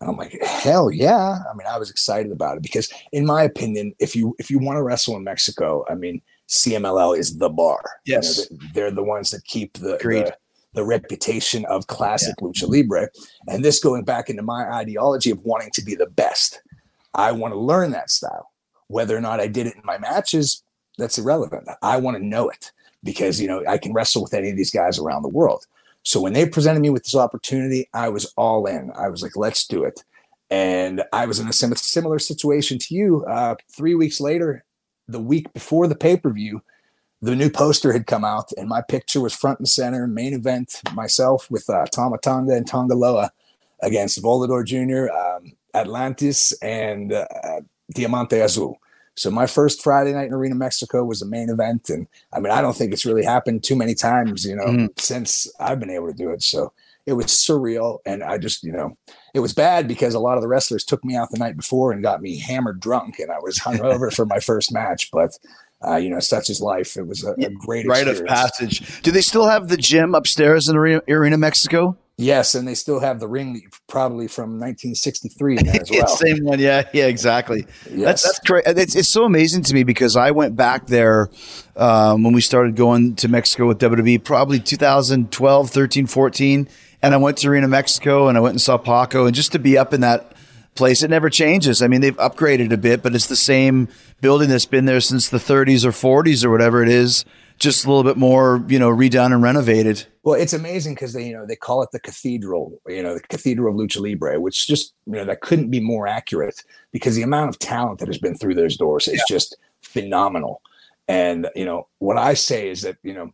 And I'm like, hell yeah! I mean, I was excited about it because, in my opinion, if you if you want to wrestle in Mexico, I mean, CMLL is the bar. Yes, you know, they're the ones that keep the, the the reputation of classic yeah. lucha libre, and this going back into my ideology of wanting to be the best. I want to learn that style. Whether or not I did it in my matches, that's irrelevant. I want to know it because you know I can wrestle with any of these guys around the world. So when they presented me with this opportunity, I was all in. I was like, let's do it. And I was in a similar situation to you. Uh, three weeks later, the week before the pay per view, the new poster had come out, and my picture was front and center, main event, myself with uh, Tama Tonga and Tanga Loa against Volador Jr., um, Atlantis, and uh, Diamante Azul. So my first Friday night in Arena Mexico was a main event, and I mean I don't think it's really happened too many times, you know, mm since I've been able to do it. So it was surreal, and I just you know it was bad because a lot of the wrestlers took me out the night before and got me hammered drunk, and I was <laughs> hungover for my first match, but. Uh, you know, such is life. It was a, a great rite experience. of passage. Do they still have the gym upstairs in Arena, Arena Mexico? Yes, and they still have the ring probably from 1963 in there as <laughs> well. Same one, yeah, yeah, exactly. Yes. That's that's great. It's, it's so amazing to me because I went back there um, when we started going to Mexico with WWE, probably 2012, 13, 14, and I went to Arena Mexico and I went and saw Paco, and just to be up in that place, it never changes. I mean, they've upgraded a bit, but it's the same building that's been there since the 30s or 40s or whatever it is just a little bit more, you know, redone and renovated. Well, it's amazing because they, you know, they call it the cathedral, you know, the cathedral of lucha libre, which just, you know, that couldn't be more accurate because the amount of talent that has been through those doors is yeah. just phenomenal. And you know, what I say is that you know,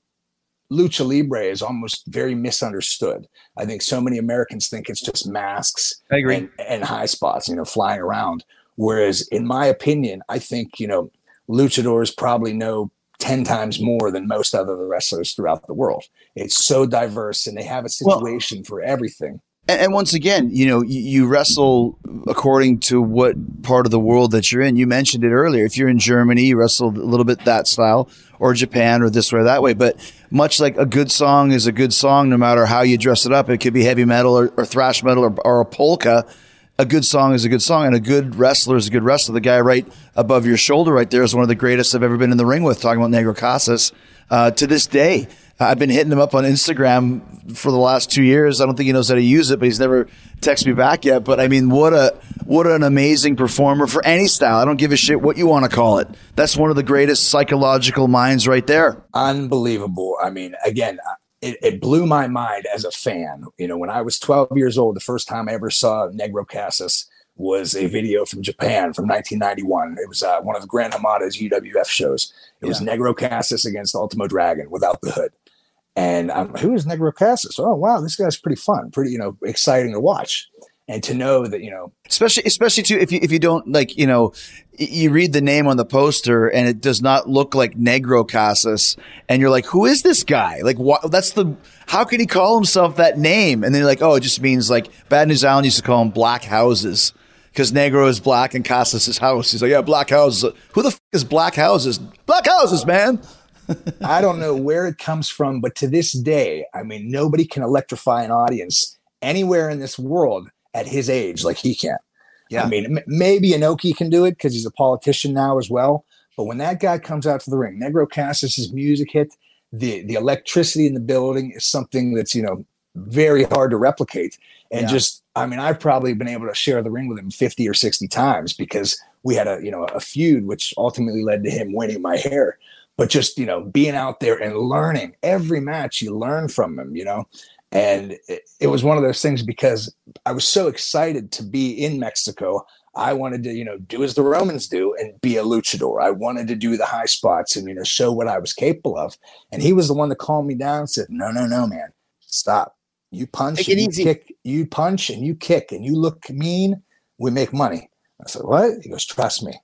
lucha libre is almost very misunderstood. I think so many Americans think it's just masks I agree. And, and high spots, you know, flying around. Whereas, in my opinion, I think you know, luchadors probably know 10 times more than most other wrestlers throughout the world. It's so diverse and they have a situation well, for everything. And, once again, you know, you, you, wrestle according to what part of the world that you're in. You mentioned it earlier. If you're in Germany, you wrestle a little bit that style, or Japan, or this way or that way. But much like a good song is a good song, no matter how you dress it up, it could be heavy metal or, or thrash metal or, or a polka a good song is a good song, and a good wrestler is a good wrestler. The guy right above your shoulder, right there, is one of the greatest I've ever been in the ring with. Talking about Negro Casas, uh, to this day, I've been hitting him up on Instagram for the last two years. I don't think he knows how to use it, but he's never texted me back yet. But I mean, what a what an amazing performer for any style. I don't give a shit what you want to call it. That's one of the greatest psychological minds right there. Unbelievable. I mean, again, it, it, blew my mind as a fan. You know, when I was 12 years old, the first time I ever saw Negro Casas was a video from Japan from 1991. It was uh, one of Gran Hamada's UWF shows. It yeah. was Negro Casas against Ultimo Dragon without the hood. And um, who is Negro Casas? Oh, wow, this guy's pretty fun, pretty, you know, exciting to watch and to know that you know especially especially too if you if you don't like you know you read the name on the poster and it does not look like negro casas and you're like who is this guy? Like what that's the how could he call himself that name? And then you're like oh it just means like Bad News Allen used to call him black houses because negro is black and casas is house. He's like yeah black houses. Who the f- is black houses? Black houses man <laughs> I don't know where it comes from, but to this day, I mean, nobody can electrify an audience anywhere in this world at his age like he can. Yeah. I mean, m- maybe Inoki can do it because he's a politician now as well. But when that guy comes out to the ring, Negro Casas' music hit, the the electricity in the building is something that's you know very hard to replicate. And yeah. just, I mean, I've probably been able to share the ring with him 50 or 60 times because we had a, you know, a feud, which ultimately led to him winning my hair. But just, you know, being out there and learning every match, you learn from him, you know, and it, it, was one of those things because I was so excited to be in Mexico. I wanted to, you know, do as the Romans do and be a luchador. I wanted to do the high spots and, you know, show what I was capable of. And he was the one that calmed me down and said, no, no, no, man, stop. You punch, and you easy. kick, you punch and you kick and you look mean. We make money. I said, what? He goes, trust me.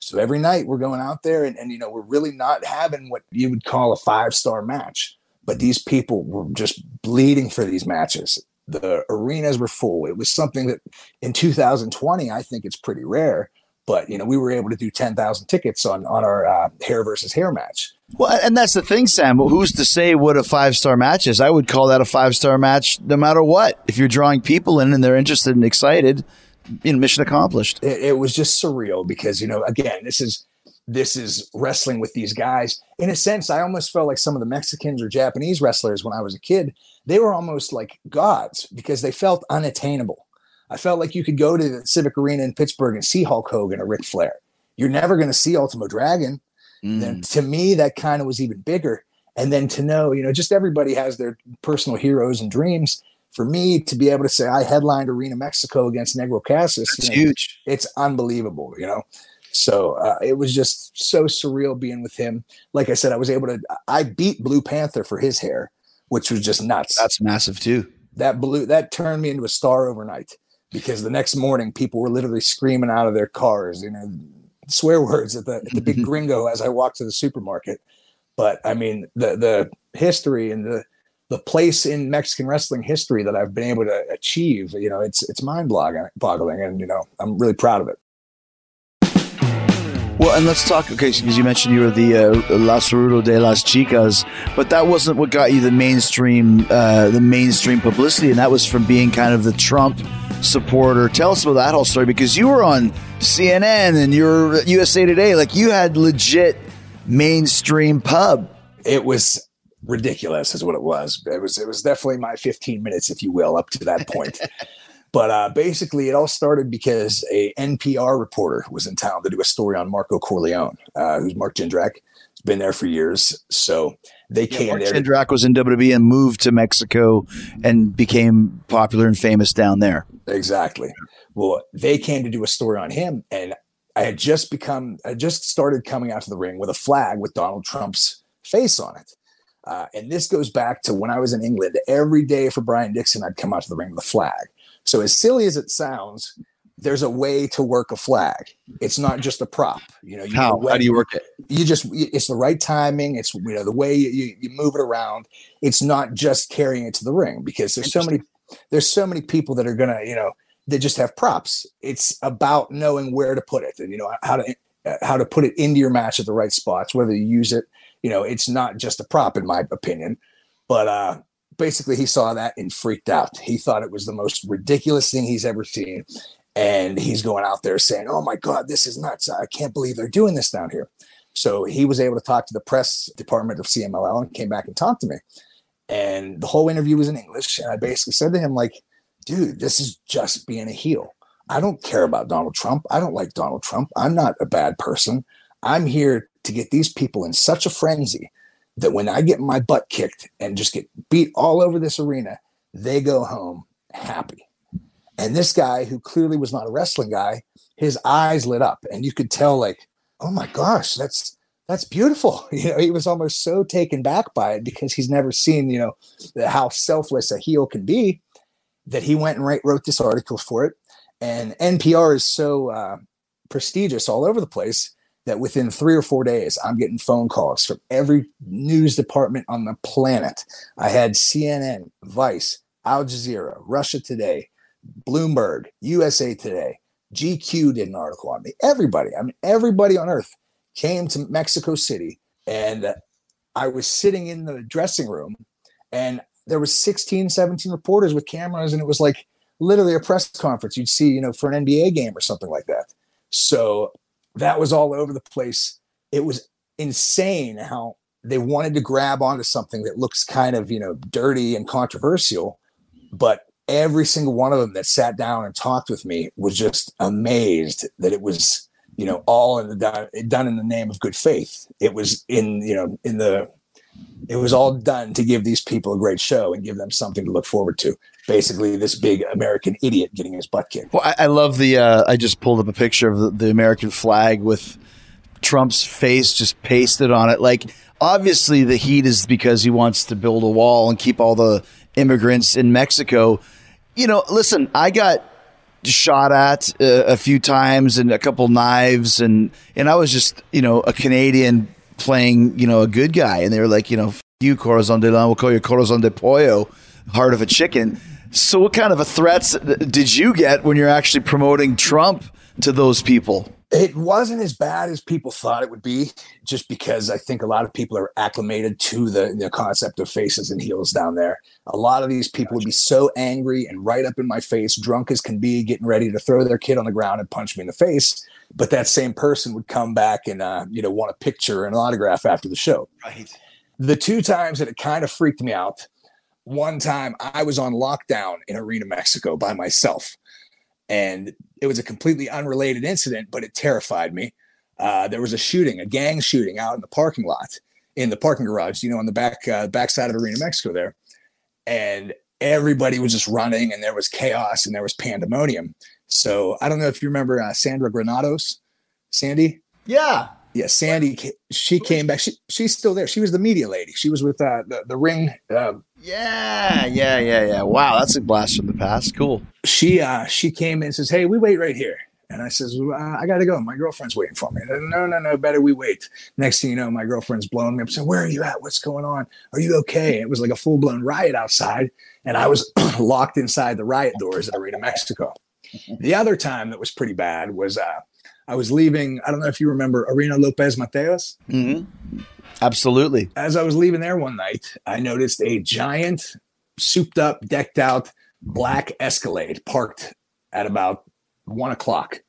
So every night we're going out there and, and you know, we're really not having what you would call a five star match but these people were just bleeding for these matches. The arenas were full. It was something that in 2020, I think it's pretty rare. but you know we were able to do 10,000 tickets on on our uh, hair versus hair match. Well, and that's the thing, Sam. Who's to say what a five star match is? I would call that a five star match no matter what. If you're drawing people in and they're interested and excited, you know, mission accomplished. It, it was just surreal because you know, again, this is this is wrestling with these guys. In a sense, I almost felt like some of the Mexicans or Japanese wrestlers when I was a kid, they were almost like gods because they felt unattainable. I felt like you could go to the Civic Arena in Pittsburgh and see Hulk Hogan or Ric Flair. You're never going to see Ultimo Dragon. Mm. Then to me, that kind of was even bigger. And then to know, you know, just everybody has their personal heroes and dreams. For me to be able to say I headlined Arena Mexico against Negro Casas, it's you know, huge. It's unbelievable, you know. So uh, it was just so surreal being with him. Like I said, I was able to. I beat Blue Panther for his hair, which was just nuts. That's massive too. That blue that turned me into a star overnight because the next morning people were literally screaming out of their cars, you know, swear words at the, at the big <laughs> gringo as I walked to the supermarket. But I mean, the the history and the the place in Mexican wrestling history that I've been able to achieve, you know, it's it's mind boggling, and you know, I'm really proud of it. Well, and let's talk, okay, because you mentioned you were the uh, La Saludo de las Chicas, but that wasn't what got you the mainstream, uh, the mainstream publicity, and that was from being kind of the Trump supporter. Tell us about that whole story because you were on CNN and you're USA Today, like you had legit mainstream pub. It was ridiculous, is what it was. It was, it was definitely my 15 minutes, if you will, up to that point. <laughs> But uh, basically, it all started because a NPR reporter was in town to do a story on Marco Corleone, uh, who's Mark Jindrak. He's been there for years. So they yeah, came Mark there. Jindrak was in WWE and moved to Mexico and became popular and famous down there. Exactly. Well, they came to do a story on him, and I had just become, I just started coming out to the ring with a flag with Donald Trump's face on it. Uh, and this goes back to when I was in England. Every day for Brian Dixon, I'd come out to the ring with a flag. So as silly as it sounds, there's a way to work a flag. It's not just a prop. You know, you how how do you work it? You just it's the right timing. It's you know the way you, you move it around. It's not just carrying it to the ring because there's so many there's so many people that are gonna you know they just have props. It's about knowing where to put it and you know how to how to put it into your match at the right spots. Whether you use it, you know, it's not just a prop in my opinion. But uh, basically he saw that and freaked out. He thought it was the most ridiculous thing he's ever seen. And he's going out there saying, Oh my God, this is nuts. I can't believe they're doing this down here. So he was able to talk to the press department of CMLL and came back and talked to me. And the whole interview was in English. And I basically said to him, like, dude, this is just being a heel. I don't care about Donald Trump. I don't like Donald Trump. I'm not a bad person. I'm here to get these people in such a frenzy that when I get my butt kicked and just get beat all over this arena, they go home happy. And this guy, who clearly was not a wrestling guy, his eyes lit up, and you could tell, like, oh my gosh, that's that's beautiful. <laughs> You know, he was almost so taken back by it because he's never seen, you know, how selfless a heel can be. That he went and wrote this article for it, and NPR is so uh, prestigious all over the place that within three or four days, I'm getting phone calls from every news department on the planet. I had CNN, Vice, Al Jazeera, Russia Today, Bloomberg, USA Today, GQ did an article on me. Everybody, I mean, everybody on earth came to Mexico City, and I was sitting in the dressing room, and there was 16, 17 reporters with cameras, and it was like literally a press conference you'd see, you know, for an NBA game or something like that. So that was all over the place. It was insane how they wanted to grab onto something that looks kind of, you know, dirty and controversial, but every single one of them that sat down and talked with me was just amazed that it was, you know, all in the done in the name of good faith. It was in, you know, in the it was all done to give these people a great show and give them something to look forward to. Basically, this big American idiot getting his butt kicked. Well, I, I love the. Uh, I just pulled up a picture of the, the American flag with Trump's face just pasted on it. Like, obviously, the heat is because he wants to build a wall and keep all the immigrants in Mexico. You know, listen, I got shot at uh, a few times and a couple knives and and I was just you know a Canadian playing, you know, a good guy, and they were like, you know, you corazon de leon, we'll call you corazon de pollo, heart of a chicken. So, what kind of a threats did you get when you're actually promoting Trump to those people? It wasn't as bad as people thought it would be, just because I think a lot of people are acclimated to the, the concept of faces and heels down there. A lot of these people would be so angry and right up in my face, drunk as can be, getting ready to throw their kid on the ground and punch me in the face. But that same person would come back and uh, you know want a picture and an autograph after the show. Right. The two times that it kind of freaked me out, one time I was on lockdown in Arena, Mexico by myself and it was a completely unrelated incident, but it terrified me. Uh, there was a shooting, a gang shooting out in the parking lot, in the parking garage, you know, on the back uh, backside of Arena Mexico there, and everybody was just running, and there was chaos, and there was pandemonium. So I don't know if you remember uh, Sandra Granados, Sandy. Yeah, yeah, Sandy, she came back. She she's still there. She was the media lady. She was with uh, the the ring. Yeah, yeah, yeah, yeah. Wow, that's a blast from the past. Cool. She uh she came and says, "Hey, we wait right here." And I says, well, uh, "I got to go. My girlfriend's waiting for me." Said, no, no, no. Better we wait. Next thing you know, my girlfriend's blowing me up. Saying, "Where are you at? What's going on? Are you okay?" It was like a full blown riot outside, and I was <clears throat> locked inside the riot doors at Arena Mexico. <laughs> The other time that was pretty bad was uh I was leaving. I don't know if you remember Arena Lopez Mateos. Mm-hmm. Absolutely. As I was leaving there one night, I noticed a giant, souped up, decked out black Escalade parked at about one o'clock.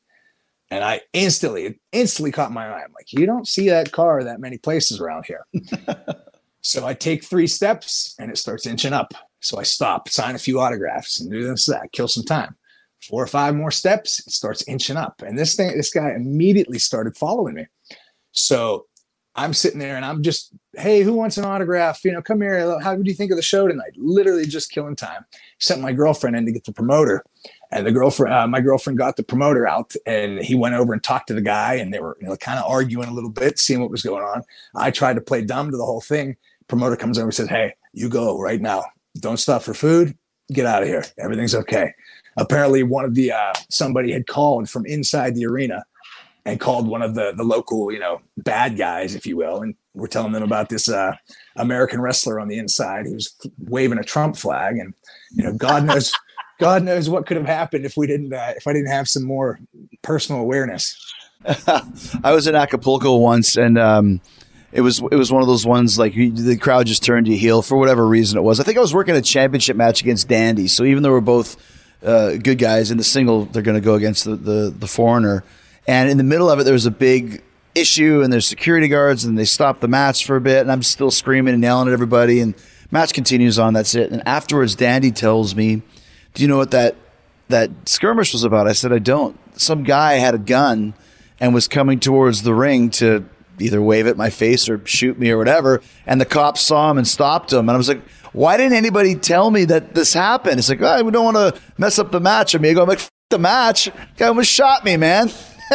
And I instantly, instantly caught my eye. I'm like, you don't see that car that many places around here. <laughs> so I take three steps and it starts inching up. So I stop, sign a few autographs, and do this, that, kill some time four or five more steps, it starts inching up. And this thing, this guy immediately started following me. So I'm sitting there and I'm just, hey, who wants an autograph? You know, come here. How do you think of the show tonight? Literally just killing time. Sent my girlfriend in to get the promoter, and the girlfriend, uh, my girlfriend, got the promoter out, and he went over and talked to the guy, and they were, you know, kind of arguing a little bit, seeing what was going on. I tried to play dumb to the whole thing. Promoter comes over and says, hey, you go right now. Don't stop for food. Get out of here. Everything's okay apparently one of the uh, somebody had called from inside the arena and called one of the the local you know bad guys if you will and we're telling them about this uh, american wrestler on the inside who was waving a trump flag. And you know god knows <laughs> god knows what could have happened if we didn't uh, if i didn't have some more personal awareness. <laughs> I was in acapulco once and um, it was it was one of those ones like the crowd just turned you heel for whatever reason it was. I think I was working a championship match against Dandy, so even though we're both uh, good guys. In the single, they're going to go against the, the, the foreigner. And in the middle of it, there was a big issue, and there's security guards, and they stop the match for a bit, and I'm still screaming and yelling at everybody, and match continues on. That's it. And afterwards, Dandy tells me, "Do you know what that that skirmish was about?" I said, "I don't." Some guy had a gun and was coming towards the ring to either wave at my face or shoot me or whatever. And the cops saw him and stopped him. And I was like, why didn't anybody tell me that this happened? It's like, oh, we don't want to mess up the match, amigo. I'm like, the match. Guy almost shot me, man. <laughs>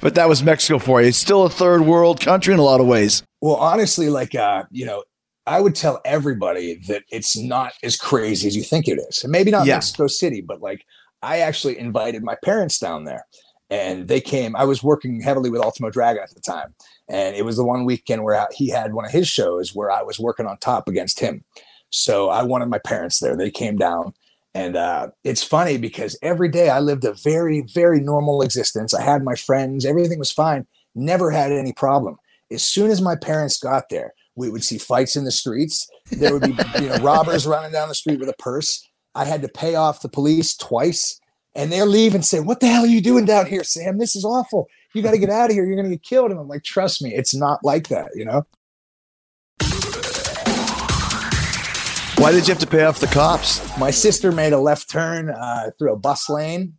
but that was Mexico for you. It's still a third world country in a lot of ways. Well, honestly, like, uh, you know, I would tell everybody that it's not as crazy as you think it is. And maybe not yeah. Mexico City, but like, I actually invited my parents down there and they came. I was working heavily with Ultimo Dragon at the time, and it was the one weekend where he had one of his shows where I was working on top against him. So I wanted my parents there. They came down, and uh, it's funny because every day I lived a very, very normal existence. I had my friends, everything was fine, never had any problem. As soon as my parents got there, we would see fights in the streets. There would be you know <laughs> robbers running down the street with a purse. I had to pay off the police twice and they're leaving saying, What the hell are you doing down here, Sam? This is awful. You got to get out of here. You're going to get killed. And I'm like, Trust me, it's not like that, you know? Why did you have to pay off the cops? My sister made a left turn uh, through a bus lane.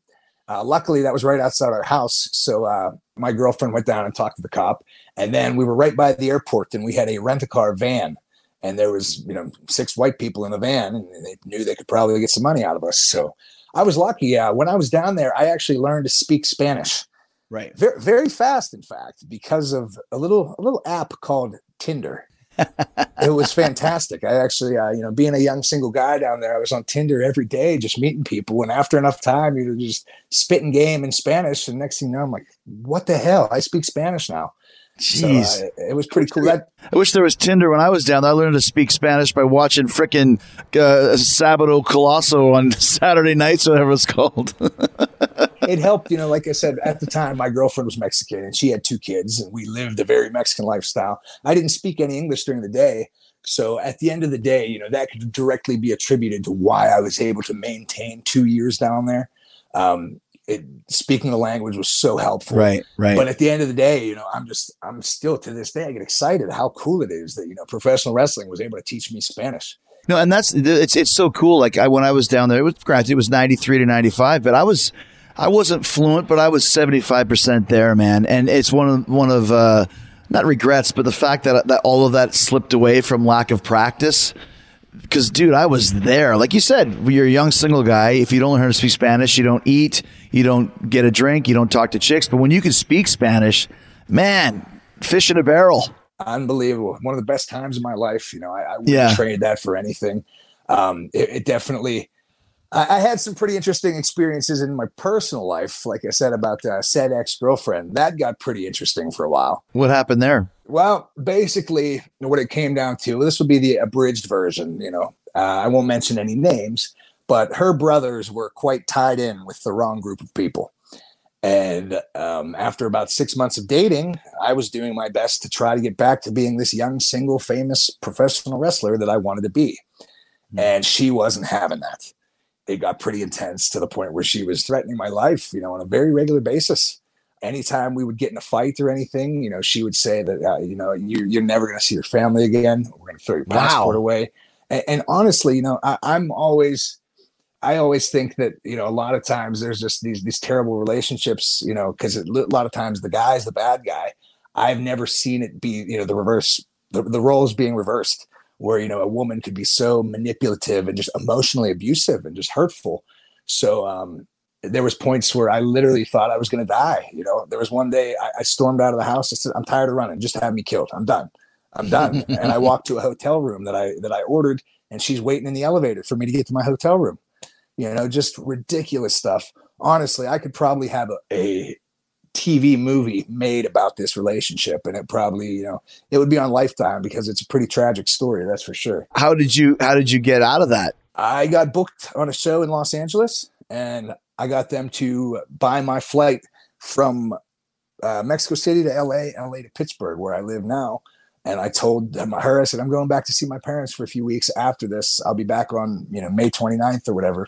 Uh, luckily, that was right outside our house. So uh, my girlfriend went down and talked to the cop. And then we were right by the airport and we had a rent a car van. And there was, you know, six white people in the van and they knew they could probably get some money out of us. So I was lucky. Uh, when I was down there, I actually learned to speak Spanish. Right. Very, very fast, in fact, because of a little a little app called Tinder. <laughs> it was fantastic. I actually, uh, you know, being a young single guy down there, I was on Tinder every day, just meeting people. And after enough time, you're just spitting game in Spanish. And next thing you know, I'm like, what the hell? I speak Spanish now. Jeez, so, uh, it was pretty cool. That I wish there was Tinder when I was down there. I learned to speak Spanish by watching frickin' uh, Sabado Colosso on <laughs> Saturday nights, whatever it's called. <laughs> it helped, you know, like I said, at the time, my girlfriend was Mexican and she had two kids and we lived a very Mexican lifestyle. I didn't speak any English during the day. So at the end of the day, you know, that could directly be attributed to why I was able to maintain two years down there. Um, it, speaking the language was so helpful. Right, right. But at the end of the day, you know, I'm just, I'm still to this day, I get excited how cool it is that, you know, professional wrestling was able to teach me Spanish. No, and that's it's it's so cool. Like I when I was down there, it was granted it was ninety three to ninety five, but I was I wasn't fluent, but I was seventy five percent there, man. And it's one of one of uh, not regrets, but the fact that that all of that slipped away from lack of practice. Because, dude, I was there. Like you said, you're a young single guy. If you don't learn how to speak Spanish, you don't eat, you don't get a drink, you don't talk to chicks. But when you can speak Spanish, man, fish in a barrel unbelievable. One of the best times of my life. You know, I, I wouldn't yeah. trade that for anything. Um, it, it, definitely. I, I, had some pretty interesting experiences in my personal life. Like I said about uh, said ex girlfriend, that got pretty interesting for a while. What happened there? Well, basically, what it came down to. This will be the abridged version. You know, uh, I won't mention any names, but her brothers were quite tied in with the wrong group of people. And um, after about six months of dating, I was doing my best to try to get back to being this young, single, famous professional wrestler that I wanted to be. Mm-hmm. And she wasn't having that. It got pretty intense to the point where she was threatening my life, you know, on a very regular basis. Anytime we would get in a fight or anything, you know, she would say that, uh, you know, you're, you're never going to see your family again. We're going to throw your passport wow. away. And, and, honestly, you know, I, I'm always I always think that you know a lot of times there's just these these terrible relationships, you know, because a lot of times the guy's the bad guy. I've never seen it be you know the reverse, the, the roles being reversed, where you know a woman could be so manipulative and just emotionally abusive and just hurtful. So um, there was points where I literally thought I was going to die. You know, there was one day I, I stormed out of the house. I said, "I'm tired of running. Just have me killed. I'm done. I'm done." <laughs> and I walked to a hotel room that I that I ordered, and she's waiting in the elevator for me to get to my hotel room you know, just ridiculous stuff. Honestly, I could probably have a, a TV movie made about this relationship, and it probably, you know, it would be on Lifetime because it's a pretty tragic story. That's for sure. How did you How did you get out of that? I got booked on a show in Los Angeles, and I got them to buy my flight from uh, Mexico City to LA, LA to Pittsburgh, where I live now. And I told them, her, I said, I'm going back to see my parents for a few weeks after this. I'll be back on, you know, May 29th or whatever.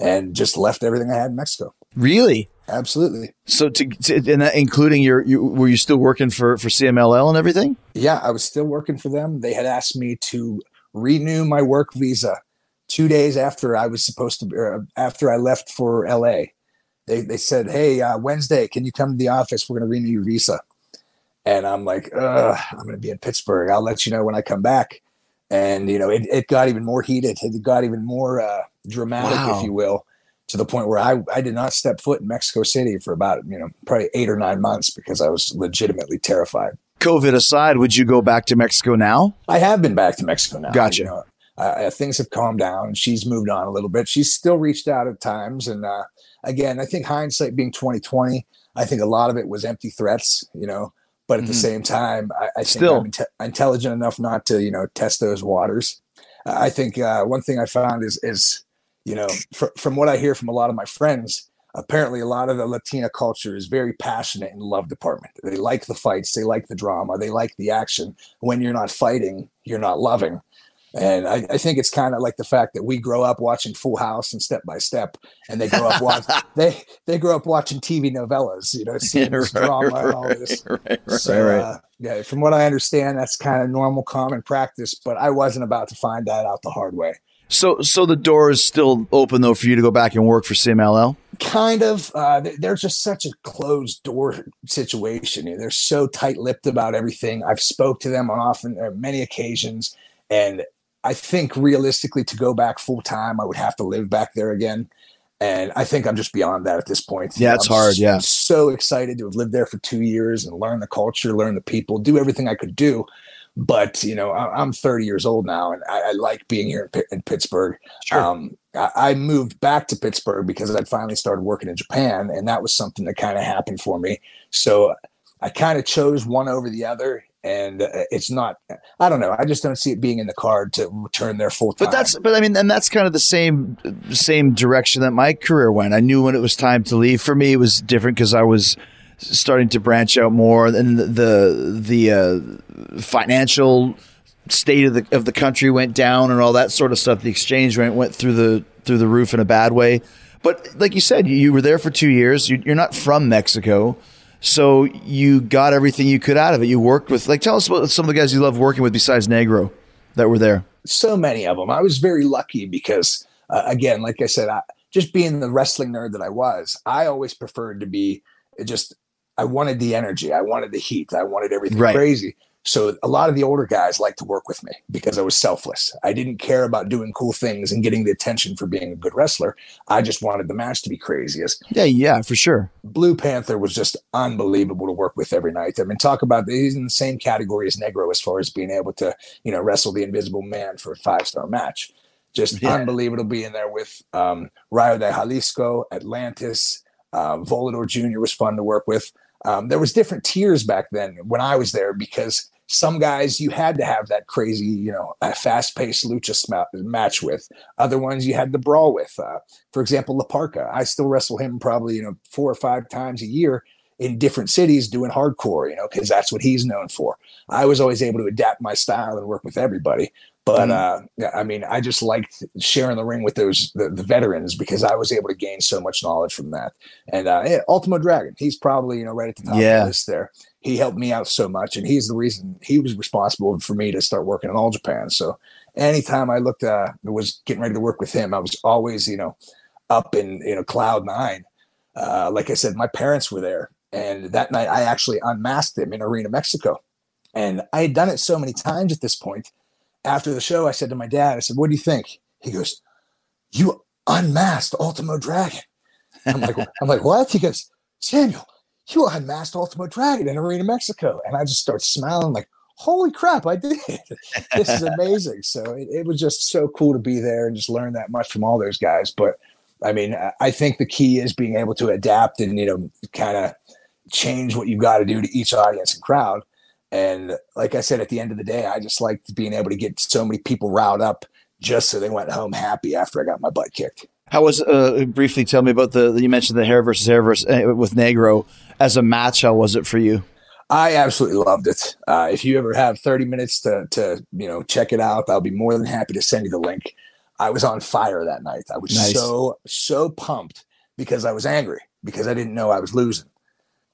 And just left everything I had in Mexico. Really? Absolutely. So, to, to and that, including your, you, were you still working for for CMLL and everything? Yeah, I was still working for them. They had asked me to renew my work visa two days after I was supposed to, after I left for LA. They they said, "Hey, uh, Wednesday, can you come to the office? We're going to renew your visa." And I'm like, I'm going to be in Pittsburgh. I'll let you know when I come back. And, you know, it, it got even more heated. It got even more uh, dramatic, wow. if you will, to the point where I, I did not step foot in Mexico City for about, you know, probably eight or nine months because I was legitimately terrified. COVID aside, would you go back to Mexico now? I have been back to Mexico now. Gotcha. You know, uh, things have calmed down. and She's moved on a little bit. She's still reached out at times. And uh, again, I think hindsight being 2020, I think a lot of it was empty threats, you know, but at mm-hmm. the same time, I, I still I'm inte- intelligent enough not to, you know, test those waters. I think uh, one thing I found is, is you know, fr- from what I hear from a lot of my friends, apparently a lot of the Latina culture is very passionate in the love department. They like the fights, they like the drama, they like the action. When you're not fighting, you're not loving. And I, I think it's kind of like the fact that we grow up watching Full House and Step by Step, and they grow up <laughs> watch they they grow up watching TV novellas, you know, <laughs> seeing yeah, right, drama right, and all this. <laughs> Right, so. Uh, yeah, from what I understand, that's kind of normal, common practice. But I wasn't about to find that out the hard way. So, so the door is still open though for you to go back and work for CMLL. Kind of. Uh, they're just such a closed door situation. They're so tight-lipped about everything. I've spoke to them on often, uh, many occasions, and I think realistically to go back full time, I would have to live back there again. And I think I'm just beyond that at this point. Yeah, it's I'm hard. Yeah. I'm so excited to have lived there for two years and learn the culture, learn the people, do everything I could do. But, you know, I'm 30 years old now and I, I like being here in, in Pittsburgh. Sure. Um, I, I moved back to Pittsburgh because I'd finally started working in Japan. And that was something that kind of happened for me. So I kind of chose one over the other and uh, it's not. I don't know. I just don't see it being in the card to return there full time. But that's, but I mean, and that's kind of the same, same direction that my career went. I knew when it was time to leave. For me, it was different because I was starting to branch out more, and the the, the uh, financial state of the of the country went down, and all that sort of stuff. The exchange rate went through the through the roof in a bad way. But like you said, you were there for two years. You're not from Mexico. So you got everything you could out of it. You worked with, like, tell us about some of the guys you love working with besides Negro that were there. So many of them. I was very lucky because, uh, again, like I said, I, just being the wrestling nerd that I was, I always preferred to be just, I wanted the energy. I wanted the heat. I wanted everything right. crazy. So a lot of the older guys liked to work with me because I was selfless. I didn't care about doing cool things and getting the attention for being a good wrestler. I just wanted the match to be craziest. Yeah, yeah, for sure. Blue Panther was just unbelievable to work with every night. I mean, talk about he's in the same category as Negro as far as being able to, you know, wrestle the Invisible Man for a five star match. Just yeah. unbelievable being in there with um, Rayo de Jalisco, Atlantis, uh, Volador Jr. was fun to work with. Um, there was different tiers back then when I was there because some guys you had to have that crazy, you know, fast paced lucha sm- match with. Other ones you had to brawl with. Uh, for example, La Parka. I still wrestle him probably, you know, four or five times a year in different cities doing hardcore, you know, because that's what he's known for. I was always able to adapt my style and work with everybody. But mm-hmm. uh, I mean, I just liked sharing the ring with those the, the, veterans because I was able to gain so much knowledge from that. And uh, yeah, Ultimo Dragon, he's probably you know right at the top yeah. of the list there. He helped me out so much, and he's the reason he was responsible for me to start working in All Japan. So anytime I looked, uh, was getting ready to work with him, I was always you know up in you know cloud nine. Uh, like I said, my parents were there, and that night I actually unmasked him in Arena Mexico, and I had done it so many times at this point after the show, I said to my dad, I said, What do you think? He goes, You unmasked Ultimo Dragon. I'm like, <laughs> I'm like, what? He goes, Samuel, you unmasked Ultimo Dragon in Arena Mexico. And I just start smiling like, holy crap, I did. <laughs> this is amazing. So it, it, was just so cool to be there and just learn that much from all those guys. But I mean, I think the key is being able to adapt and, you know, kind of change what you've got to do to each audience and crowd. And like I said, at the end of the day, I just liked being able to get so many people riled up just so they went home happy after I got my butt kicked. How was uh, briefly tell me about the you mentioned the hair versus hair versus uh, with Negro as a match? How was it for you? I absolutely loved it. Uh, if you ever have 30 minutes to to you know check it out, I'll be more than happy to send you the link. I was on fire that night. I was nice. so so pumped because I was angry because I didn't know I was losing.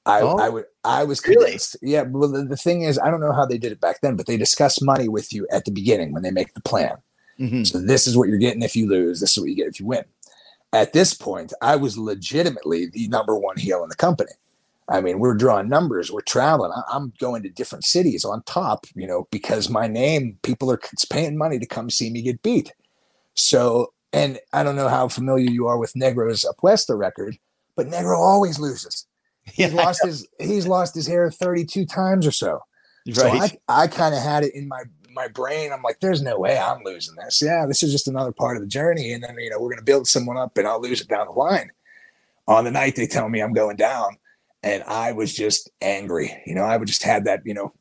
I, oh, I would I was convinced. Really? Yeah. Well, the, the, thing is, I don't know how they did it back then, but they discuss money with you at the beginning when they make the plan. Mm-hmm. So this is what you're getting if you lose. This is what you get if you win. At this point, I was legitimately the number one heel in the company. I mean, we're drawing numbers, we're traveling. I'm going to different cities on top, you know, because my name, people are paying money to come see me get beat. So, and I don't know how familiar you are with Negro's Apuesta record, but Negro always loses. He's yeah, lost his he's lost his hair 32 times or so. Right. So I, I kind of had it in my my brain. I'm like, there's no way I'm losing this. Yeah, this is just another part of the journey. And then, you know, we're gonna build someone up and I'll lose it down the line. On the night they tell me I'm going down. And I was just angry. You know, I would just had that, you know,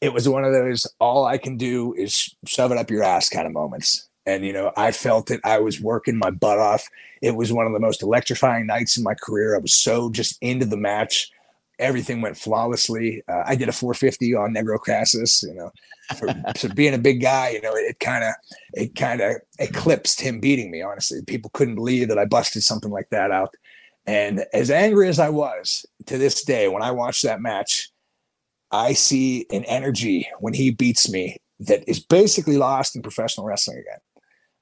it was one of those all I can do is shove it up your ass kind of moments. And, you know, I felt it. I was working my butt off. It was one of the most electrifying nights in my career. I was so just into the match. Everything went flawlessly. Uh, I did a 450 on Negro Casas, you know, for, for being a big guy, you know, it kind of, it kind of eclipsed him beating me. Honestly, people couldn't believe that I busted something like that out. And as angry as I was to this day, when I watch that match, I see an energy when he beats me that is basically lost in professional wrestling again.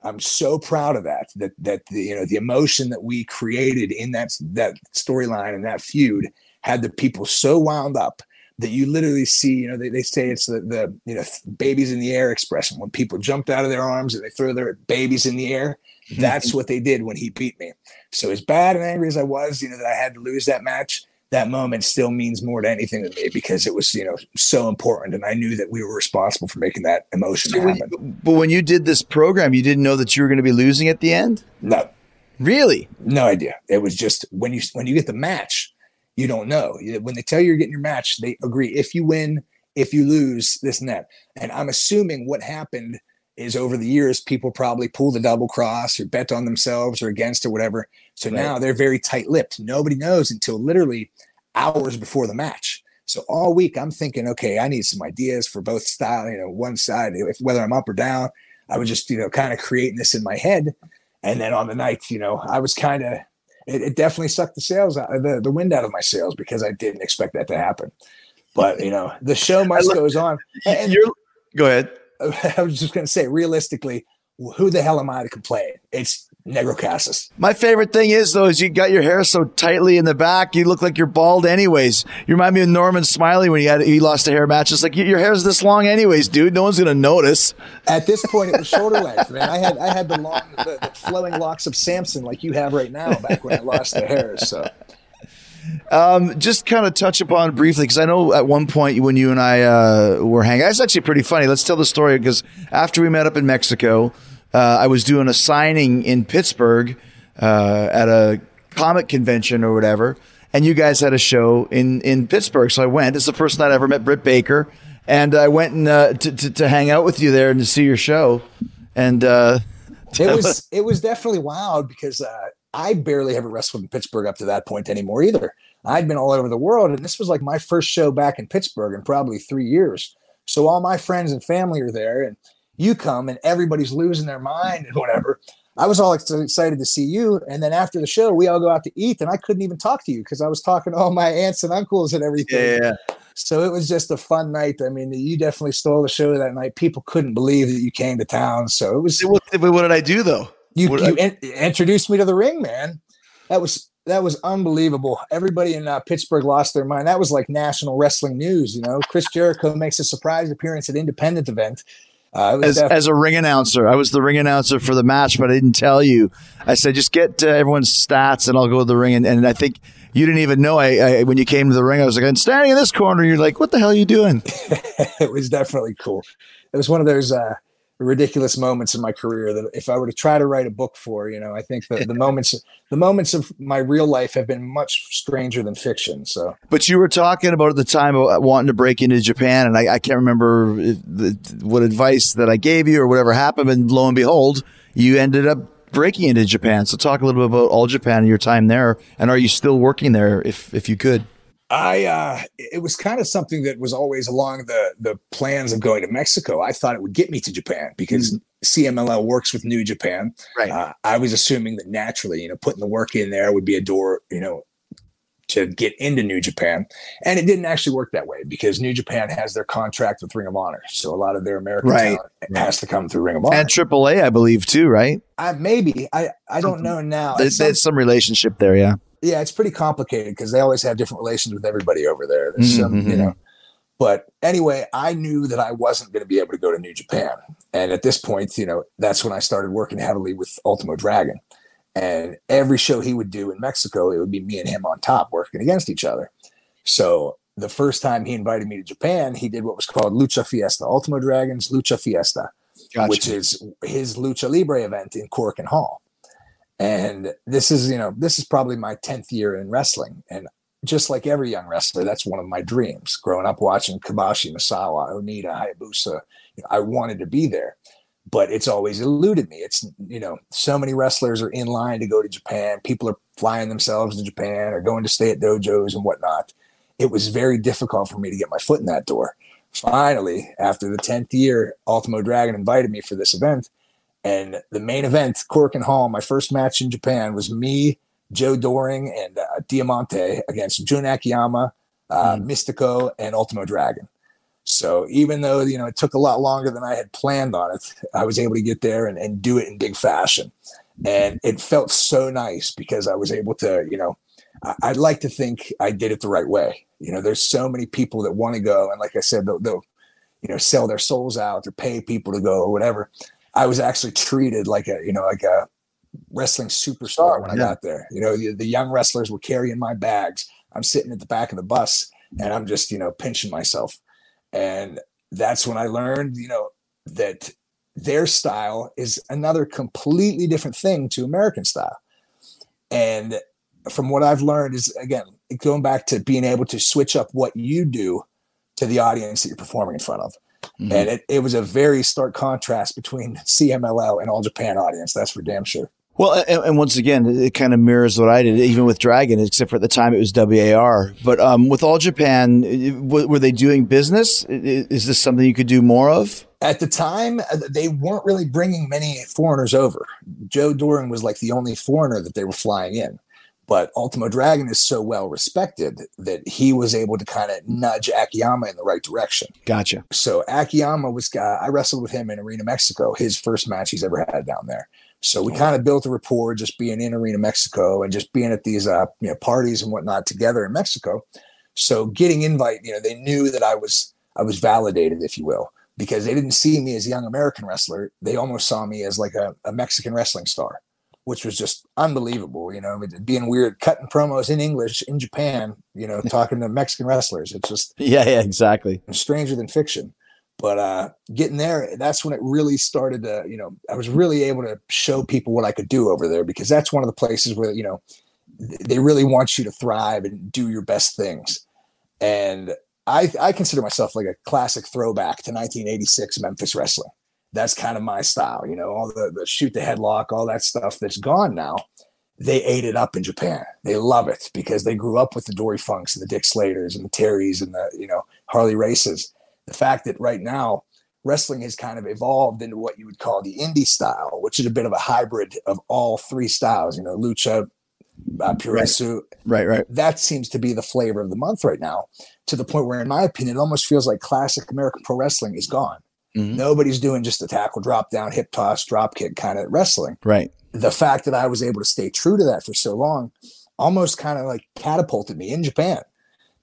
I'm so proud of that. That that the, you know the emotion that we created in that that storyline and that feud had the people so wound up that you literally see. You know they, they say it's the the you know babies in the air expression when people jumped out of their arms and they throw their babies in the air. Mm-hmm. That's what they did when he beat me. So as bad and angry as I was, you know that I had to lose that match that moment still means more to anything to me because it was you know so important and i knew that we were responsible for making that emotion so happen. when, but when you did this program you didn't know that you were going to be losing at the end? No. Really? No idea. It was just when you when you get the match you don't know. When they tell you you're getting your match they agree if you win if you lose this and that. And I'm assuming what happened is over the years, people probably pull the double cross or bet on themselves or against or whatever. So right. now they're very tight lipped. Nobody knows until literally hours before the match. So all week I'm thinking, okay, I need some ideas for both style, you know, one side, if whether I'm up or down. I was just, you know, kind of creating this in my head. And then on the night, you know, I was kind of it, it, definitely sucked the sales out the, the wind out of my sails because I didn't expect that to happen. But you know, the show must goes on. And, <laughs> You're, go ahead. <laughs> I was just going to say, realistically, who the hell am I to complain? It's Negro Casas. My favorite thing is though is you got your hair so tightly in the back, you look like you're bald anyways. You remind me of Norman Smiley when he had he lost a hair match. It's like your hair's this long anyways, dude. No one's gonna notice. At this point, it was shoulder length, man. I had I had the long, the, the flowing locks of Samson like you have right now. Back when I lost the hair, so. Um, just kind of touch upon briefly because I know at one point when you and I uh, were hanging, that's actually pretty funny. Let's tell the story because after we met up in Mexico, uh, I was doing a signing in Pittsburgh uh, at a comic convention or whatever, and you guys had a show in in Pittsburgh. So I went. It's the first night I ever met Britt Baker, and I went and, uh, to, to, to hang out with you there and to see your show. And uh, it <laughs> was it was definitely wild because uh, I barely ever wrestled in Pittsburgh up to that point anymore either. I'd been all over the world, and this was like my first show back in Pittsburgh in probably three years. So all my friends and family are there, and you come and everybody's losing their mind and whatever. I was all excited to see you. And then after the show, we all go out to eat, and I couldn't even talk to you because I was talking to all my aunts and uncles and everything. Yeah. So it was just a fun night. I mean, you definitely stole the show that night. People couldn't believe that you came to town. So it was. What, what did I do though? You, you I... in, introduced me to the ring, man. That was that was unbelievable. Everybody in uh, Pittsburgh lost their mind. That was like national wrestling news. You know, Chris Jericho makes a surprise appearance at independent event uh, as, def- as a ring announcer, I was the ring announcer for the match, but I didn't tell you. I said, just get uh, everyone's stats and I'll go to the ring. And, and I think you didn't even know I, I, when you came to the ring, I was like, I'm standing in this corner. You're like, what the hell are you doing? <laughs> it was definitely cool. It was one of those, uh, ridiculous moments in my career that if I were to try to write a book for, you know, I think the, the moments <laughs> the moments of my real life have been much stranger than fiction. So, but you were talking about at the time uh, wanting to break into Japan, and I, I can't remember uh, the, what advice that I gave you or whatever happened, and lo and behold, you ended up breaking into Japan. So, talk a little bit about All Japan and your time there, and are you still working there if if you could? I uh, it was kind of something that was always along the the plans of going to Mexico. I thought it would get me to Japan because mm. CMLL works with New Japan. Right. Uh, I was assuming that naturally, you know, putting the work in there would be a door, you know, to get into New Japan. And it didn't actually work that way because New Japan has their contract with Ring of Honor. So a lot of their American right. talent right. has to come through Ring of Honor. And AAA, I believe, too, right? I, maybe. I, I don't know now. There's some, some relationship there, yeah yeah, it's pretty complicated because they always have different relations with everybody over there. There's mm-hmm. some, you mm-hmm. know. But anyway, I knew that I wasn't going to be able to go to New Japan. And at this point, you know, that's when I started working heavily with Ultimo Dragon. And every show he would do in Mexico, it would be me and him on top working against each other. So the first time he invited me to Japan, he did what was called Lucha Fiesta, Ultimo Dragon's Lucha Fiesta, gotcha. which is his Lucha Libre event in Korakuen Hall. And this is, you know, this is probably my 10th year in wrestling. And just like every young wrestler, that's one of my dreams. Growing up watching Kobashi, Misawa, Onita, Hayabusa, you know, I wanted to be there, but it's always eluded me. It's, you know, so many wrestlers are in line to go to Japan. People are flying themselves to Japan or going to stay at dojos and whatnot. It was very difficult for me to get my foot in that door. Finally, after the 10th year, Ultimo Dragon invited me for this event. And the main event, Korakuen Hall, my first match in Japan was me, Joe Doering, and uh, Diamante against Jun Akiyama, uh, mm. Mistico, and Ultimo Dragon. So even though you know it took a lot longer than I had planned on it, I was able to get there and, and do it in big fashion, and it felt so nice because I was able to, you know, I, I'd like to think I did it the right way. You know, there's so many people that want to go, and like I said, they'll, they'll you know sell their souls out or pay people to go or whatever. I was actually treated like a, you know, like a wrestling superstar when I got there. You know, the, the young wrestlers were carrying my bags. I'm sitting at the back of the bus and I'm just, you know, pinching myself. And that's when I learned, you know, that their style is another completely different thing to American style. And from what I've learned is again, going back to being able to switch up what you do to the audience that you're performing in front of. Mm-hmm. And it, it was a very stark contrast between <laughs> CMLL and All Japan audience. That's for damn sure. Well, and, and, once again, it kind of mirrors what I did, even with Dragon, except for at the time it was WAR. But um, with All Japan, were they doing business? Is this something you could do more of? At the time, uh, they weren't really bringing many foreigners over. Joe Doering was like the only foreigner that they were flying in. But Ultimo Dragon is so well respected that he was able to kind of nudge Akiyama in the right direction. Gotcha. So Akiyama was, uh, I wrestled with him in Arena Mexico, his first match he's ever had down there. So we kind of built a rapport just being in Arena Mexico and just being at these uh, you know parties and whatnot together in Mexico. So getting invite, you know, they knew that I was I was validated, if you will, because they didn't see me as a young American wrestler. They almost saw me as like a, a Mexican wrestling star which was just unbelievable. You know, being weird, cutting promos in English in Japan. You know, <laughs> talking to Mexican wrestlers. It's just yeah, yeah, exactly. Stranger than fiction. But uh, getting there, that's when it really started to. You know, I was really able to show people what I could do over there because that's one of the places where you know they really want you to thrive and do your best things. And I, I consider myself like a classic throwback to 1986 Memphis wrestling that's kind of my style. You know, all the, the shoot the headlock, all that stuff that's gone now. They ate it up in Japan. They love it because they grew up with the Dory Funks and the Dick Slaters and the Terrys and the, you know, Harley Races. The fact that right now wrestling has kind of evolved into what you would call the indie style, which is a bit of a hybrid of all three styles, you know, lucha, uh, puroresu. Right, right. That seems to be the flavor of the month right now, to the point where, in my opinion, it almost feels like classic American pro wrestling is gone. Mm-hmm. Nobody's doing just a tackle, drop down, hip toss, drop kick kind of wrestling. Right. The fact that I was able to stay true to that for so long almost kind of like catapulted me in Japan.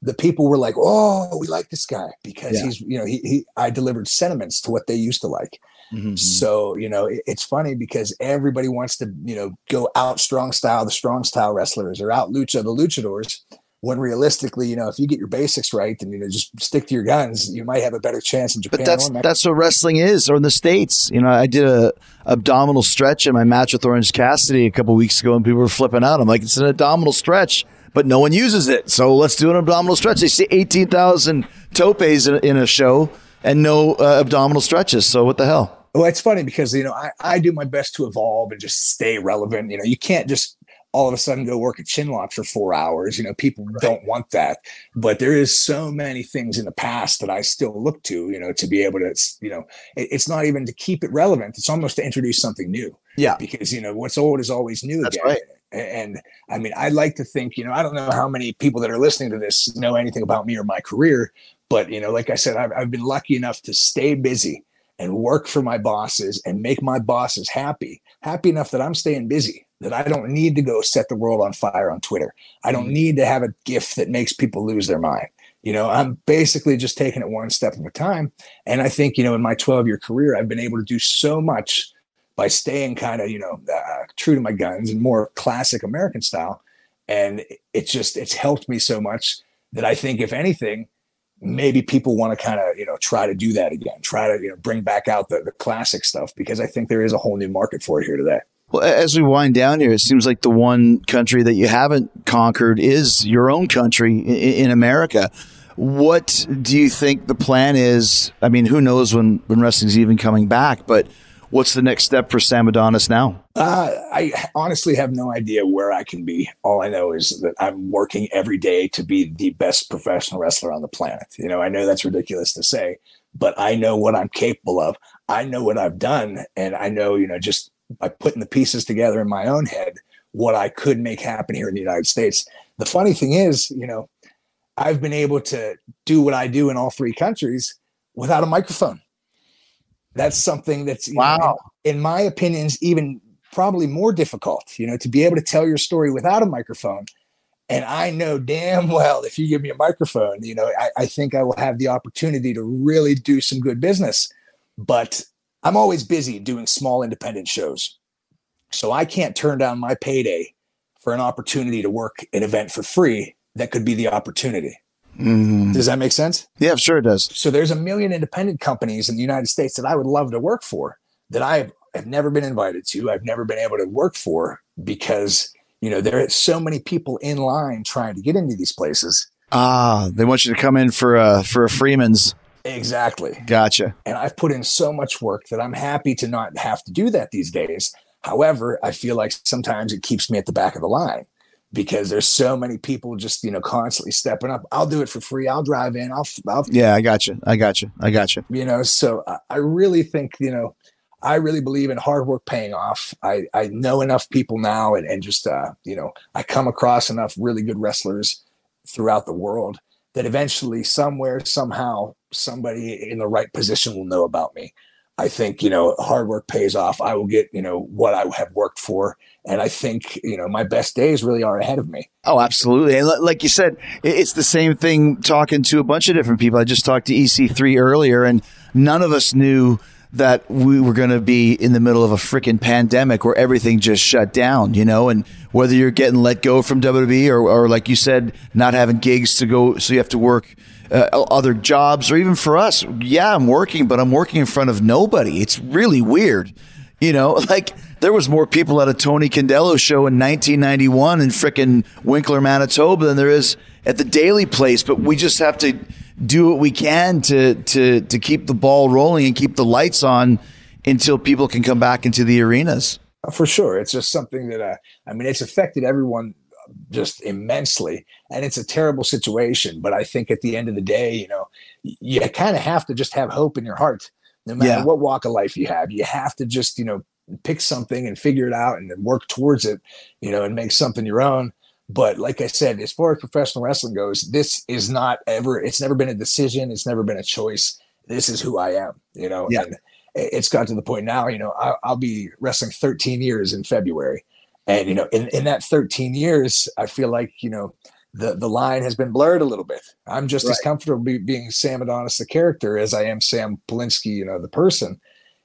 The people were like, "Oh, we like this guy because yeah. he's, you know, he, he I delivered sentiments to what they used to like." Mm-hmm. So, you know, it, it's funny because everybody wants to, you know, go out strong style, the strong style wrestlers, or out lucha, the luchadors when realistically, you know, if you get your basics right and you know just stick to your guns, you might have a better chance in Japan. But that's that's what wrestling is, or in the states. You know, I did a abdominal stretch in my match with Orange Cassidy a couple weeks ago, and people were flipping out. I'm like, it's an abdominal stretch, but no one uses it, so let's do an abdominal stretch. They see eighteen thousand topes in, in, a show and no uh, abdominal stretches. So what the hell? Well, it's funny because you know I, I do my best to evolve and just stay relevant. You know, you can't just all of a sudden go work at Chinlock for four hours. You know, people right. don't want that. But there is so many things in the past that I still look to, you know, to be able to, you know, it, it's not even to keep it relevant. It's almost to introduce something new. Yeah. Because, you know, what's old is always new That's again. Right. And I mean, I like to think, you know, I don't know how many people that are listening to this know anything about me or my career, but, you know, like I said, I've, I've been lucky enough to stay busy and work for my bosses and make my bosses happy, happy enough that I'm staying busy that I don't need to go set the world on fire on Twitter. I don't mm-hmm. need to have a gift that makes people lose their mind. You know, I'm basically just taking it one step at a time. And I think, you know, in my 12 year career, I've been able to do so much by staying kind of, you know, uh, true to my guns and more classic American style. And it's just, it's helped me so much that I think, if anything, maybe people want to kind of, you know, try to do that again, try to, you know, bring back out the, the classic stuff because I think there is a whole new market for it here today. Well, as we wind down here, it seems like the one country that you haven't conquered is your own country in, America. What do you think the plan is? I mean, who knows when, when wrestling's even coming back, but what's the next step for Sam Adonis now? Uh, I honestly have no idea where I can be. All I know is that I'm working every day to be the best professional wrestler on the planet. You know, I know that's ridiculous to say, but I know what I'm capable of. I know what I've done. And I know, you know, just by putting the pieces together in my own head what I could make happen here in the United States. The funny thing is, you know, I've been able to do what I do in all three countries without a microphone. That's something that's wow. Know, in, in my opinion, is even probably more difficult. You know, to be able to tell your story without a microphone. And I know damn well if you give me a microphone, you know, I, I think I will have the opportunity to really do some good business. But I'm always busy doing small independent shows. So I can't turn down my payday for an opportunity to work an event for free that could be the opportunity. Mm. Does that make sense? Yeah, sure it does. So there's a million independent companies in the United States that I would love to work for that I have never been invited to. I've never been able to work for because, you know, there are so many people in line trying to get into these places Ah, they want you to come in for a for a Freeman's. Exactly. Gotcha. And I've put in so much work that I'm happy to not have to do that these days. However, I feel like sometimes it keeps me at the back of the line because there's so many people just you know constantly stepping up. I'll do it for free. I'll drive in. I'll. I'll yeah, I got you. I got you. I got you. You know, so I, I really think you know, I really believe in hard work paying off. I I know enough people now, and and just uh, you know, I come across enough really good wrestlers throughout the world that eventually, somewhere, somehow, somebody in the right position will know about me. I think, you know, hard work pays off. I will get, you know, what I have worked for. And I think, you know, my best days really are ahead of me. Oh, absolutely. And like you said, it's the same thing talking to a bunch of different people. I just talked to EC3 earlier, and none of us knew that we were going to be in the middle of a freaking pandemic where everything just shut down, you know, and whether you're getting let go from WWE or, or like you said, not having gigs to go, so you have to work uh, other jobs or even for us, yeah, I'm working, but I'm working in front of nobody. It's really weird. You know, <laughs> like there was more people at a Tony Condello show in 1991 in frickin' Winkler, Manitoba than there is at the Daily Place. But we just have to do what we can to to to keep the ball rolling and keep the lights on until people can come back into the arenas. For sure, it's just something that uh, I mean, it's affected everyone just immensely. And it's a terrible situation but i think at the end of the day you know you kind of have to just have hope in your heart. No matter yeah. what walk of life you have you have to just you know pick something and figure it out and then work towards it you know and make something your own. But like i said as far as professional wrestling goes this is not ever it's never been a decision. It's never been a choice. This is who i am you know yeah. and it's got to the point now you know I'll, I'll be wrestling 13 years in february and you know, in, in that 13 years, I feel like you know the the line has been blurred a little bit. I'm just right. as comfortable be, being Sam Adonis the character as I am Sam Polinsky, you know, the person,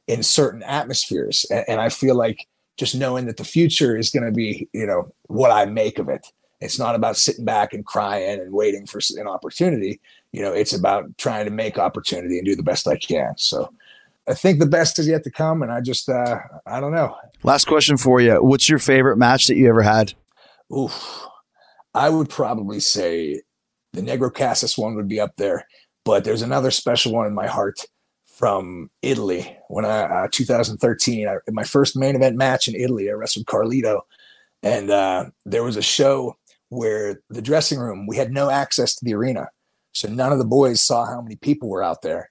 in certain atmospheres. And, and I feel like just knowing that the future is going to be, you know, what I make of it. It's not about sitting back and crying and waiting for an opportunity. You know, it's about trying to make opportunity and do the best I can. So I think the best is yet to come, and I just uh, I don't know. Last question for you: What's your favorite match that you ever had? Oof, I would probably say the Negro Casas one would be up there, but there's another special one in my heart from Italy when I uh, 2013 I, my first main event match in Italy. I wrestled Carlito, and uh, there was a show where the dressing room we had no access to the arena, so none of the boys saw how many people were out there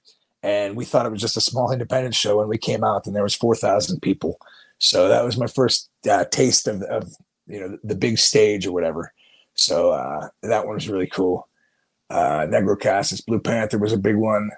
and we thought it was just a small <laughs> independent show and we came out and there was 4000 people. So that was my first uh, taste of, of you know the big stage or whatever. So uh, that one was really cool. Uh negro casas blue panther was a big one.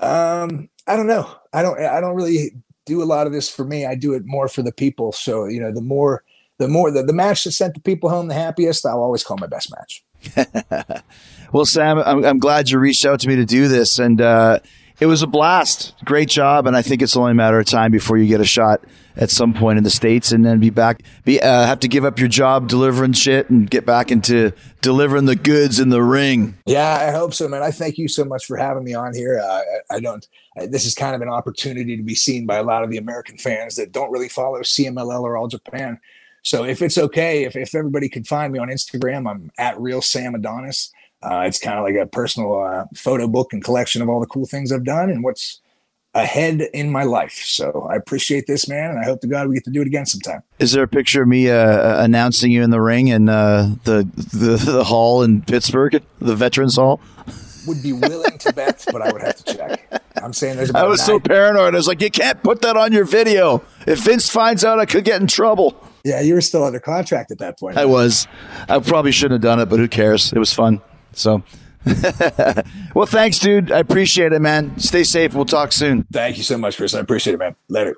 Um i don't know. I don't i don't really do a lot of this for me. I do it more for the people. So you know the more the more the, the match that sent the people home the happiest i'll always call my best match. <laughs> Well sam I'm, I'm glad you reached out to me to do this. And uh it was a blast. Great job, and I think it's only a matter of time before you get a shot at some point in the states, and then be back. Be uh, have to give up your job delivering shit and get back into delivering the goods in the ring. Yeah, I hope so, man. I thank you so much for having me on here. Uh, I, I, don't. this is kind of an opportunity to be seen by a lot of the American fans that don't really follow CMLL or All Japan. So if it's okay, if if everybody can find me on Instagram, I'm at Real Sam Adonis. Uh, it's kind of like a personal uh, photo book and collection of all the cool things I've done and what's ahead in my life. So I appreciate this, man, and I hope to God we get to do it again sometime. Is there a picture of me uh, uh announcing you in the ring in uh, the, the the hall in Pittsburgh, the Veterans Hall? Would be willing to bet, but I would have to check. I'm saying there's. I was nine- so paranoid. I was like, you can't put that on your video. If Vince finds out, I could get in trouble. Yeah, you were still under contract at that point. I was. I probably shouldn't have done it, but who cares? It was fun. So, <laughs> well, thanks, dude. I appreciate it, man. Stay safe. We'll talk soon. Thank you so much, Chris. I appreciate it, man. Later.